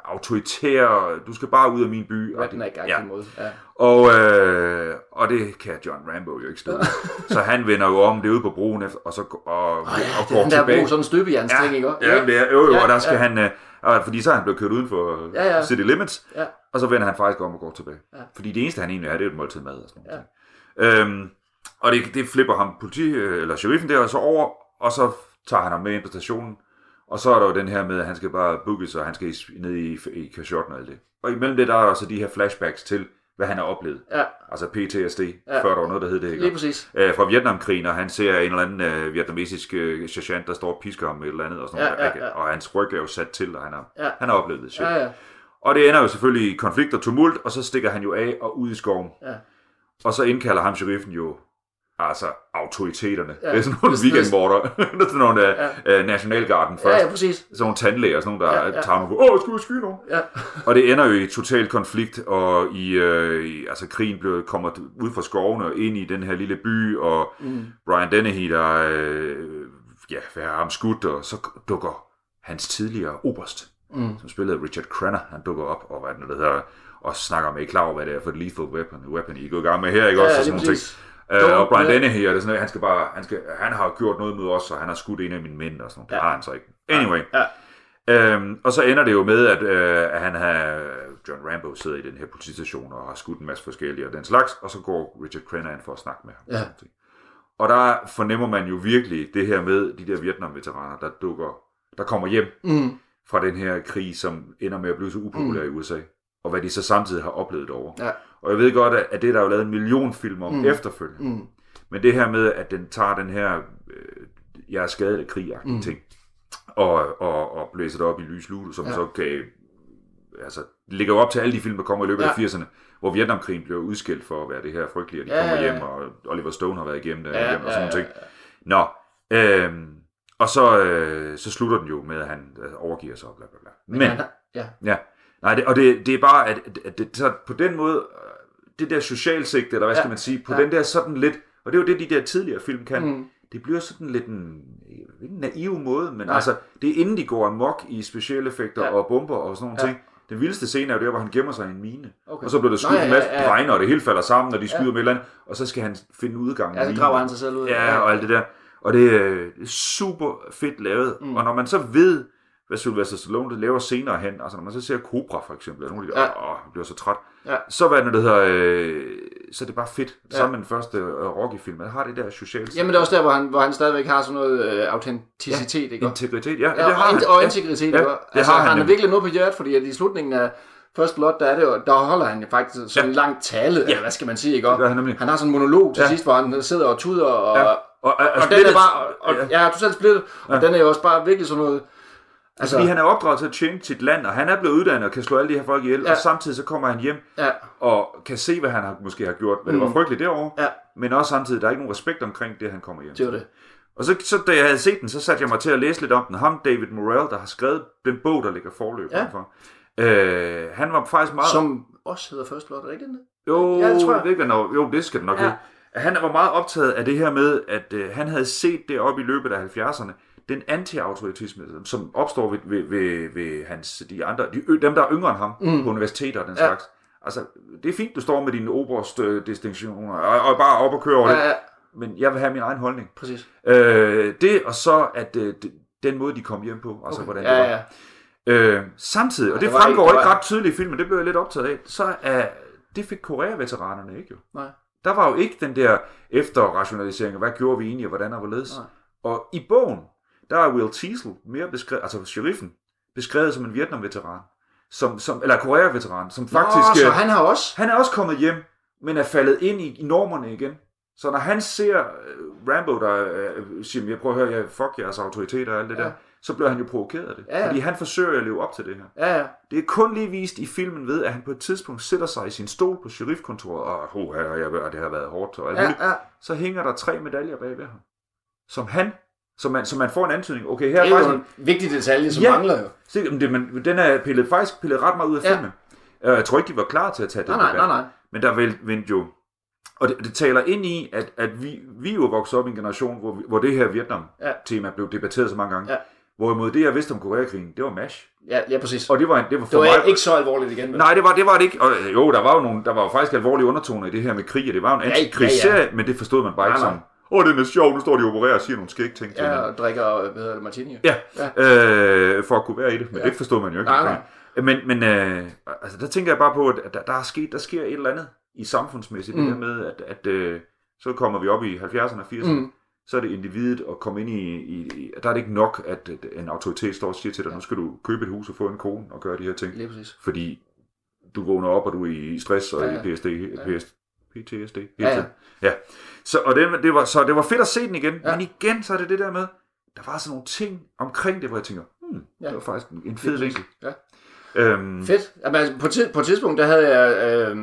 autoritær, du skal bare ud af min by. Er i gang ja. ja. måde. Ja. Og, øh, og det kan John Rambo jo ikke stå. så han vender jo om det ude på broen, efter, og, så, og, og, Oh, og ja, går den der tilbage. bro, sådan en støbejernsting, ikke? Ja, ja, det er, jo, jo, Ja, og der skal ja. han, øh, og fordi så er han blevet kørt uden for Ja, ja. City Limits, Ja. og så vender han faktisk om og går tilbage. Ja. Fordi det eneste, han egentlig er, det er et måltid mad og sådan noget. Øhm, og det, det flipper ham politi, øh, eller sheriffen der, og så over, og så tager han ham med ind på stationen, og så er der jo den her med, at han skal bare booke og han skal ned i, i kashotten og alt det. Og imellem det, der er der så de her flashbacks til, hvad han har oplevet. Ja, Altså PTSD, ja. Før der var noget, der hed det, ikke? lige præcis. øh, fra Vietnamkrigen, og han ser en eller anden øh, vietnamesisk øh, sergeant, der står og pisker ham med et eller andet, og, sådan Ja, noget, ja, ja. og hans ryg er jo sat til, og han har, Ja. han har oplevet det shit. Ja, ja. Og det ender jo selvfølgelig i konflikt og tumult, og så stikker han jo af og ud i skoven. Ja. Og så indkalder ham sheriffen jo altså autoriteterne. Ja, Ja, det er sådan nogle det- det- er sådan nogle øh, Ja. øh, nationalgarden Ja, først. ja, præcis. Sådan nogle tandlæger, sådan nogle, der ja, Ja, ja. ja. tager mig på, åh, skal vi skyde nogen? Ja. Og det ender jo i total konflikt, og i, øh, i altså krigen bliver, kommer ud fra skovene og ind i den her lille by, og mm. Brian Dennehy, der øh, ja, have ham skudt, og så dukker hans tidligere oberst, mm. som spillede Richard Crenna, han dukker op, og hvad er det, der hedder, og snakker med, I er klar over, hvad det er for et lethal weapon, weapon I er gået i gang med her, ikke Ja, også? ja, og sådan nogle ting. Øh, og Brian Ja. Dennehy, er det sådan, noget, han skal bare, han, skal, han har gjort noget mod os, og han har skudt en af mine mænd, og sådan noget. Det Ja. har han så ikke. Anyway. Ja. Øhm, og så ender det jo med, at, øh, at han har, John Rambo sidder i den her politistation og har skudt en masse forskellige og den slags, og så går Richard Crenna ind for at snakke med ham. Ja. Og der fornemmer man jo virkelig det her med de der Vietnam-veteraner, der dukker, der kommer hjem Mm. fra den her krig, som ender med at blive så upopulær mm. i USA, og hvad de så samtidig har oplevet over. Ja. Og jeg ved godt, at at det er der er jo lavet en million film om mm. efterfølgende. Mm. Men det her med, at den tager den her, øh, jeg er skadet af krig mm. ting, og, og, og blæser det op i lys lue, som ja. Så kan, altså, ligger jo op til alle de film, der kommer i løbet Ja. af 80'erne, hvor Vietnamkrigen blev udskilt for at være det her frygtelige, og de Ja, kommer hjem, og Oliver Stone har været igennem det, Ja, igennem, og sådan ja, ja, ting. Nå, øhm, og så, øh, så slutter den jo med, at han øh, overgiver sig og bla bla bla. Men, har- ja. ja, nej, det, og det, det er bare, at, at det, så på den måde, øh, det der socialsigte, eller hvad Ja, skal man sige, på ja. den der sådan lidt, og det er jo det, de der tidligere film kan, Mm. det bliver sådan lidt en, en naiv måde, men Nej. altså, det er inden de går amok i specielle effekter Ja. og bomber og sådan nogle Ja. ting. Den vildeste scene er jo der, hvor han gemmer sig i en mine. Okay. Og så bliver der skudt Nå, ja, en masse ja, ja. drenge, og det hele falder sammen, og de skyder Ja. med et eller andet, og så skal han finde udgang. Ja, så graver han sig selv ud. Ja, og alt det der. Og det er super fedt lavet. Mm. Og når man så ved, hvad Sylvester Stallone det laver senere hen, altså når man så ser Cobra for eksempel, eller nogle af de Ja. åh, bliver så træt, Ja. så hvad er det, der hedder, øh, så er det bare fedt. Sammen med den første øh, Rocky-film, man har det der sociale Jamen det er også der, hvor han, hvor han stadigvæk har sådan noget øh, autenticitet, ikke? integritet. Ja, Ja, det og, har han. og Ja. integritet, Ja, ikke? det Altså, har han, han han nemlig. virkelig noget på hjertet, fordi at i slutningen af First Blood, der, er det jo, der holder han jo faktisk sådan en lang tale, eller hvad skal man sige, ikke? Det han han har sådan en monolog til Ja. sidst, hvor han sidder og tuder, og, Ja. ja. Og, og, og, og den er bare, og, og, ja, totalt splittet, og den er jo også bare virkelig sådan noget, altså, Fordi han er opdraget til at tjene sit land, og han er blevet uddannet og kan slå alle de her folk ihjel, Ja. og samtidig så kommer han hjem ja, og kan se, hvad han har, måske har gjort, hvad det var frygteligt derovre, Mm. Ja. men også samtidig, der er ikke nogen respekt omkring det, han kommer hjem det var det. Og så, så da jeg havde set den, så satte jeg mig til at læse lidt om den. Ham, David Morrell, der har skrevet den bog, der ligger forløb Ja. for. Øh, han var faktisk meget... Som også hedder First Blood, ikke det? Jo, Ja, det tror jeg. Det kan, nok- jo, det skal det nok Ja. ja. Han var meget optaget af det her med, at øh, han havde set det op i løbet af 70'erne, den anti-autoritisme, som opstår ved, ved, ved, ved hans, de andre, de, dem, der er yngre end ham mm. på universiteter og den Ja. slags. Altså, det er fint, du står med dine oberst-distinktioner og, og bare op og kører over Ja, det, ja, men jeg vil have min egen holdning. præcis. Øh, det, og så at øh, det- den måde, de kom hjem på, altså hvordan det Ja, var. ja. Øh, samtidig, og det det var fremgår ikke- ikke, det var- ret tydeligt i filmen, det blev jeg lidt optaget af, så er, det fik Korea-veteranerne ikke jo. Nej. Der var jo ikke den der efterrationalisering, hvad gjorde vi egentlig, og hvordan og hvorledes. Nej. Og i bogen, der er Will Teasel mere beskrevet, altså sheriffen, beskrevet som en Vietnam-veteran, som, som, eller Korea-veteran, som faktisk... Nå, så øh, han har også... han er også kommet hjem, men er faldet ind i, i normerne igen. Så når han ser uh, Rambo, der uh, siger, jeg prøver at høre, jeg, fuck jeres autoriteter og alt det Ja. der, så bliver han jo provokeret af det. Ja, ja. Fordi han forsøger at leve op til det her. Ja, ja. Det er kun lige vist i filmen ved, at han på et tidspunkt sætter sig i sin stol på sheriffkontoret, og oh, her, jeg, og det har været hårdt, og alt Ja, ja. Så hænger der tre medaljer bag ved ham, som han, som man, som man får en antydning. Okay, her Det er er faktisk en vigtig detalje, som Ja. mangler jo. Se, men det, men den er pillet, faktisk pillet ret meget ud af Ja. filmen. Øh, Jeg tror ikke, de var klar til at tage den Nej, nej, debat. nej, nej. Men der vel- vendte jo... Og det, det taler ind i, at, at vi, vi jo vokset op i en generation, hvor, hvor det her Vietnam-tema blev debatteret så mange gange. Ja. Hvorimod det, jeg vidste om Koreakrigen, det var MASH. Ja, ja, præcis. Og det var, det var for Det var mig... ikke så alvorligt igen. vel? Nej, det var, det var det ikke. Og, øh, jo, der var jo nogle, der var jo faktisk alvorlige undertoner i det her med krig, og det var jo en Ja, antikrigsserie, ja, men det forstod man bare Nej, ikke nej. sådan. Åh, oh, den er sjov, nu står de og opererer og siger nogle skæg ting til Ja, og drikker, hvad hedder det, martini. Ja, Ja. Øh, for at kunne være i det, men Ja. det forstod man jo ikke. Nej, Men, men øh, altså, der tænker jeg bare på, at der, der, er sket, der sker et eller andet i samfundsmæssigt, mm. det der med, at, at øh, så kommer vi op i 70'erne og 80'erne, Mm. så er det individet at komme ind i, i, i, der er det ikke nok, at en autoritet står og siger til dig, nu skal du købe et hus og få en kone og gøre de her ting, Lige præcis. fordi du vågner op, og du er i stress og Ja, i ja. PSD, PS, PTSD hele Ja, ja. tiden. ja. Så, og det, det var, så det var fedt at se den igen, Ja. men igen, så er det det der med, der var sådan nogle ting omkring det, hvor jeg tænker, hmm, Ja. det var faktisk en- en fed vinkel. Ja. Øhm, Fedt. Jamen, altså, på, ti- på et tidspunkt, der havde jeg, øh,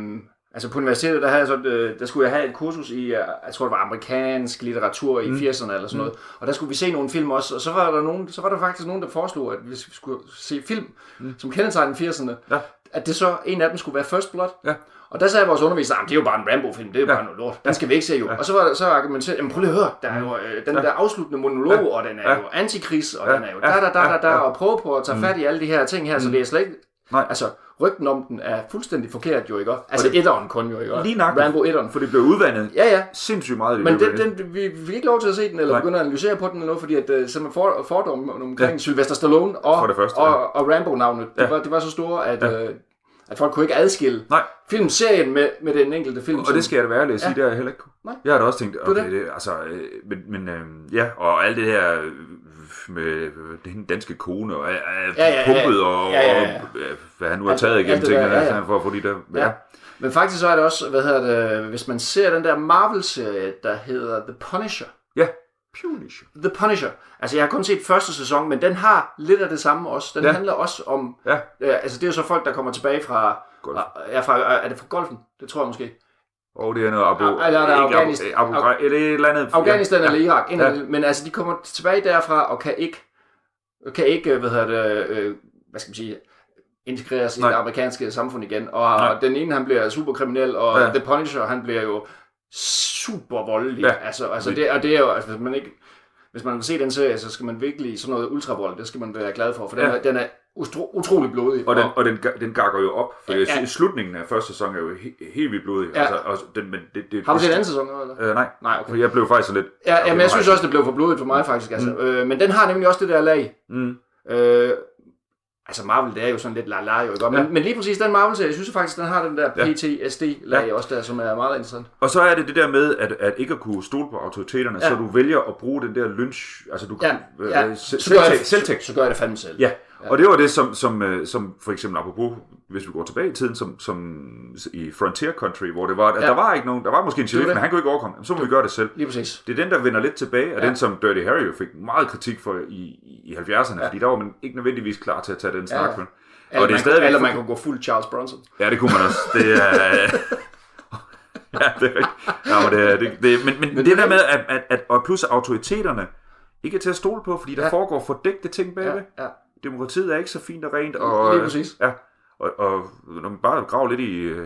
altså på universitetet, der, havde jeg så, øh, der skulle jeg have et kursus i, øh, jeg tror det var amerikansk litteratur i mm. 80'erne eller sådan noget, og der skulle vi se nogle film også, og så var der, nogen, så var der faktisk nogen, der foreslog, at vi skulle se film, mm. som kendetegner 80'erne, Ja. At det så, en af dem skulle være First Blood. Ja. Og der sagde vores underviser, at det er jo bare en Rambo-film, det er jo Ja. bare noget lort, den skal vi ikke se jo. Og så var der så argumenteret, jamen prøv lige at høre, der er jo øh, den der afsluttende monolog, Ja. og den er Ja. jo antikris, og Ja. den er jo Ja. da da da da da, Ja. og prøve på at tage fat i alle de her ting her, så det er slet ikke Nej. Altså, rygten om den er fuldstændig forkert jo, ikke? Altså, det- etteren kun jo, ikke? Lige nøjagtigt. Rambo etteren. for det blev udvandet Ja, ja. sindssygt meget. Men den, den, vi fik ikke lov til at se den, eller Nej. begynde at analysere på den, eller noget, fordi at, uh, simpelthen for, fordommen omkring ja. Sylvester Stallone og, For det første, og, ja. og Rambo-navnet, det, Ja. var, det var så store, at, Ja. uh, at folk kunne ikke adskille Nej. filmserien med, med den enkelte film. Og det skal jeg da være ærlig at sige, Ja. det har jeg heller ikke kunne. Nej. Jeg har da også tænkt, okay, det. det, altså, øh, men, men øh, ja, og alt det her øh, med øh, den danske kone, og Ja, ja, ja. pumpet, og, Ja, ja, ja. og øh, hvad han nu har taget igennem tingene, der, ja, altså, ja. for at få de der, ja. Ja. Men faktisk så er det også, hvad hedder det, hvis man ser den der Marvel-serie, der hedder The Punisher. ja. Punisher. The Punisher. Altså, jeg har kun set første sæson, men den har lidt af det samme også. Den ja. handler også om... Ja. Øh, altså, det er jo så folk, der kommer tilbage fra... Golf. Ja, fra, er det fra golfen? Det tror jeg måske. Og det er noget Abu... Ja, eller er det ikke Afghanistan- Abu, Abu, Ghraib, eller et eller andet... Afghanistan ja, eller Irak. Ja. ja. Men altså, de kommer tilbage derfra og kan ikke, kan ikke hvad hedder det, øh, hvad skal man sige, integreres Nej. i det amerikanske samfund igen. Og Nej. den ene, han bliver superkriminel, og Ja. The Punisher, han bliver jo super voldelig. Ja. Altså, altså det, og det er jo, altså, hvis man ikke, hvis man vil se den serie, så skal man virkelig, sådan noget ultravold, det skal man være glad for, for den, Ja. er, den er utro, utrolig blodig. Og den, og den, den gakker jo op, for Ja, ja, ja. ja. slutningen af første sæson er jo he, helt vildt blodig. Ja. Altså, og den, men det, det, har du set anden sæson? Eller? Øh, nej, Nej, okay. jeg blev faktisk lidt... Ja, okay, jamen, jeg synes også, det blev for blodigt for mig faktisk. Altså. Mm. Øh, men den har nemlig også det der lag. Mm. Øh, altså Marvel, det er jo sådan lidt la-la jo, ikke? Men, Ja. men lige præcis den Marvel-serie, jeg synes faktisk, den har den der Ja. PTSD-lag Ja. også der, som er meget interessant. Og så er det det der med, at, at ikke at kunne stole på autoriteterne, ja. Ja. så du vælger at bruge den der lynch... Altså, du Ja, ja. øh, Så, gør jeg, selvtægt. det, selvtægt. så, så gør jeg det fandme selv. Ja, og det var det, som, som, øh, som for eksempel apropos, hvis vi går tilbage i tiden, som, som i Frontier Country, hvor det var, at Ja. der var ikke nogen, der var måske en sheriff, det. men han kunne ikke overkomme, så må vi gøre det selv. Lige præcis. Det er den, der vender lidt tilbage, og Ja. den, som Dirty Harry jo fik meget kritik for i, i 70'erne, ja. fordi der var man ikke nødvendigvis klar til at tage den snak. Ja. Ja. Eller, Og det er man, stadigvæk... eller man kunne gå fuld Charles Bronson. Ja, det kunne man også. Det er... ja, det er. Ja, men, det, det, det, men, men, men det, det der er med, at, at, at og plus autoriteterne ikke er til at stole på, fordi der. Ja. foregår fordækte ting bagved. Ja, ja. Demokratiet er ikke så fint og rent. Og, Lige præcis. Ja, og, og når man bare graver lidt i uh,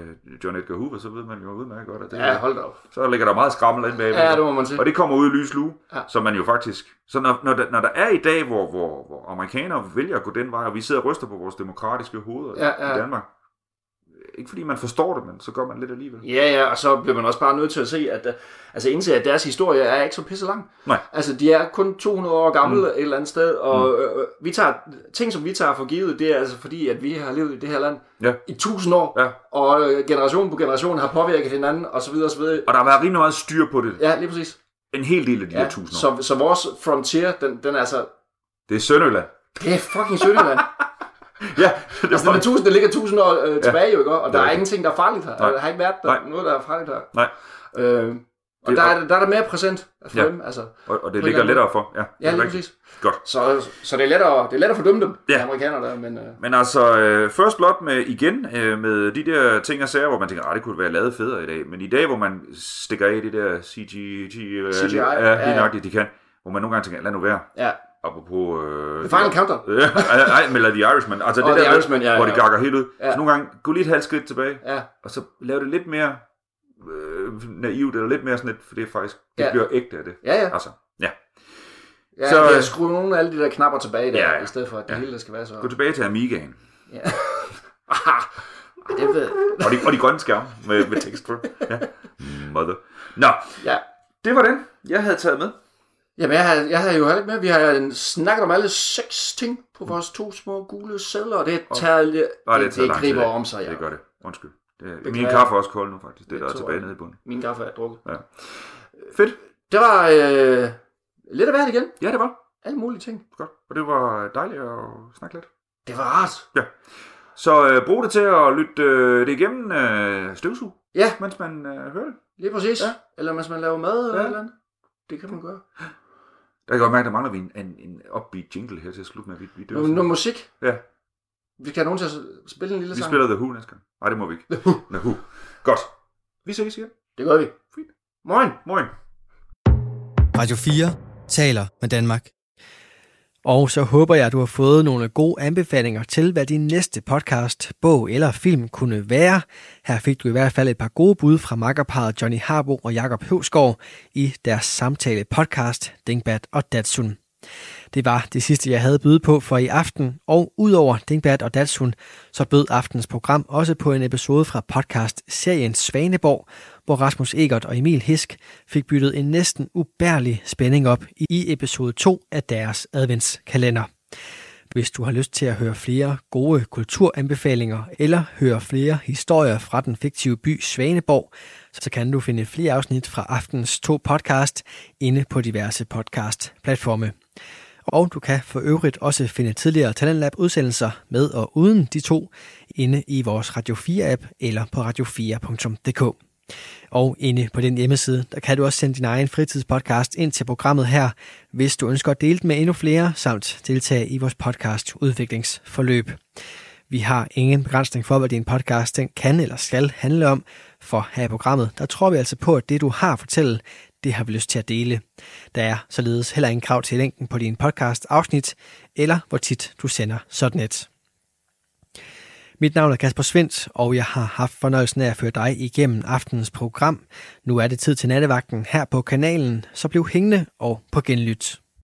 John Edgar Hoover, så ved man jo udmærket godt, at det, ja, hold da op. så ligger der meget skrammel ind bagved. Ja, det må man sige. Og det kommer ud i lys lue. Ja. som man jo faktisk... Så når, når, der, når der er i dag, hvor, hvor, hvor amerikanere vælger at gå den vej, og vi sidder og ryster på vores demokratiske hoveder Ja, ja. i Danmark, ikke fordi man forstår det, men så gør man lidt alligevel. Ja, ja, og så bliver man også bare nødt til at se, at, øh, altså indse, at deres historie er ikke så pisse lang. Nej. Altså, de er kun 200 år gamle mm. et eller andet sted, og mm. øh, vi tager, ting, som vi tager for givet, det er altså fordi, at vi har levet i det her land Ja. i tusind år, Ja. og øh, generation på generation har påvirket hinanden, og så videre, og så videre. Og der har været rimelig meget styr på det. Ja, lige præcis. En hel del af de ja, her tusind år. så, så vores frontier, den, den er altså, Det er Sønderjylland. det er fucking Sønderland. Ja, det altså, den, er tusind, den ligger tusind år øh, tilbage jo, ikke? Og der er er ingenting, der er farligt her. Nej. Der har ikke været der, Nej. noget, der er farligt her. Nej. Øh, og Det- der er, der er der mere præsent for Ja. dem, altså. Og, og det ligger lettere for. Ja, Ja, lige præcis. Godt. Så, så det er lettere, det er lettere at fordømme dem, Ja. amerikanere der, men... Øh, Men altså, øh, First Blood med, igen øh, med de der ting og sager, hvor man tænker, at det kunne være lavet federe i dag. Men i dag, hvor man stikker af i det der CGI, øh, CGI, ja, ja, ja. nøjagtigt, de kan, hvor man nogle gange tænker, lad nu være. ja. Apropos... Øh, The Final Countdown. Nej, eller The Irishman. Altså Og det der, Irishman, ja, hvor det gakker helt ud. Ja. Så nogle gange, gå lige et halvt skridt tilbage, Ja, og så lave det lidt mere øh, naivt, eller lidt mere sådan lidt, for det er faktisk, det Ja. bliver ægte af det. ja, ja. Altså, ja. ja Så, så, øh, jeg skruer nogle af alle de der knapper tilbage der, Ja, ja, i stedet for, at det Ja. hele der skal være så... Gå tilbage til Amigaen. Ja. Det ved Og de, og de grønne skærme med, med tekst på. Ja. Mother. Nå, Ja. det var den, jeg havde taget med. Jamen, jeg har, jeg har jo heller ikke med. Vi har snakket om alle seks ting på vores to små gule sædler, og det tager det, Nej, det, det, det tid, griber ja. om sig, ja. Det gør det. Undskyld. Det er, min kaffe er også kold nu, faktisk. Det, der Det er tilbage nede i bunden. Min kaffe er drukket. Fedt. Det var øh, lidt af hvert igen. Ja, det var. Alle mulige ting. Godt. Og det var dejligt at snakke lidt. Det var rart. Så øh, brug det til at lytte øh, det igennem øh, støvsug, Ja, mens man øh, hører det. lige præcis. Ja. Ja. Eller hvis man laver mad eller Ja. ja. eller andet. Det kan man gøre. Der kan jeg godt mærke, der mangler vi en, en, en upbeat jingle her til at slutte med. Vi, vi, dør Noget, noget musik. Ja, Vi kan have nogen til at spille en lille vi sang. spiller The Who næste gang. Nej, det må vi ikke. The Who. The Who. Godt. Vi ses igen. Det gør vi. Fint. Moin. Moin. Radio 4 taler med Danmark. Og så håber jeg, at du har fået nogle gode anbefalinger til, hvad din næste podcast, bog eller film kunne være. Her fik du i hvert fald et par gode bud fra makkerparet Johnny Harbo og Jakob Høvsgaard i deres samtale podcast Dingbat og Datsun. Det var det sidste, jeg havde byde på for i aften, og udover Dingbert og Datsun, så bød aftens program også på en episode fra podcast-serien Svaneborg, hvor Rasmus Egert og Emil Hisk fik byttet en næsten ubærlig spænding op i episode 2 af deres adventskalender. Hvis du har lyst til at høre flere gode kulturanbefalinger eller høre flere historier fra den fiktive by Svaneborg, så kan du finde flere afsnit fra aftens to podcast inde på diverse podcast-platforme. Og du kan for øvrigt også finde tidligere Talentlab udsendelser med og uden de to inde i vores Radio 4-app eller på radio4.dk. Og inde på den hjemmeside, der kan du også sende din egen fritidspodcast ind til programmet her, hvis du ønsker at dele den med endnu flere, samt deltage i vores podcast udviklingsforløb. Vi har ingen begrænsning for, hvad din podcast den kan eller skal handle om, For her i programmet, der tror vi altså på, at det du har at fortælle, det har vi lyst til at dele. Der er således heller ingen krav til længden på din podcast afsnit, eller hvor tit du sender sådan et. Mit navn er Kasper Svendt, og jeg har haft fornøjelsen af at føre dig igennem aftenens program. Nu er det tid til nattevagten her på kanalen, så bliv hængende og på genlyt.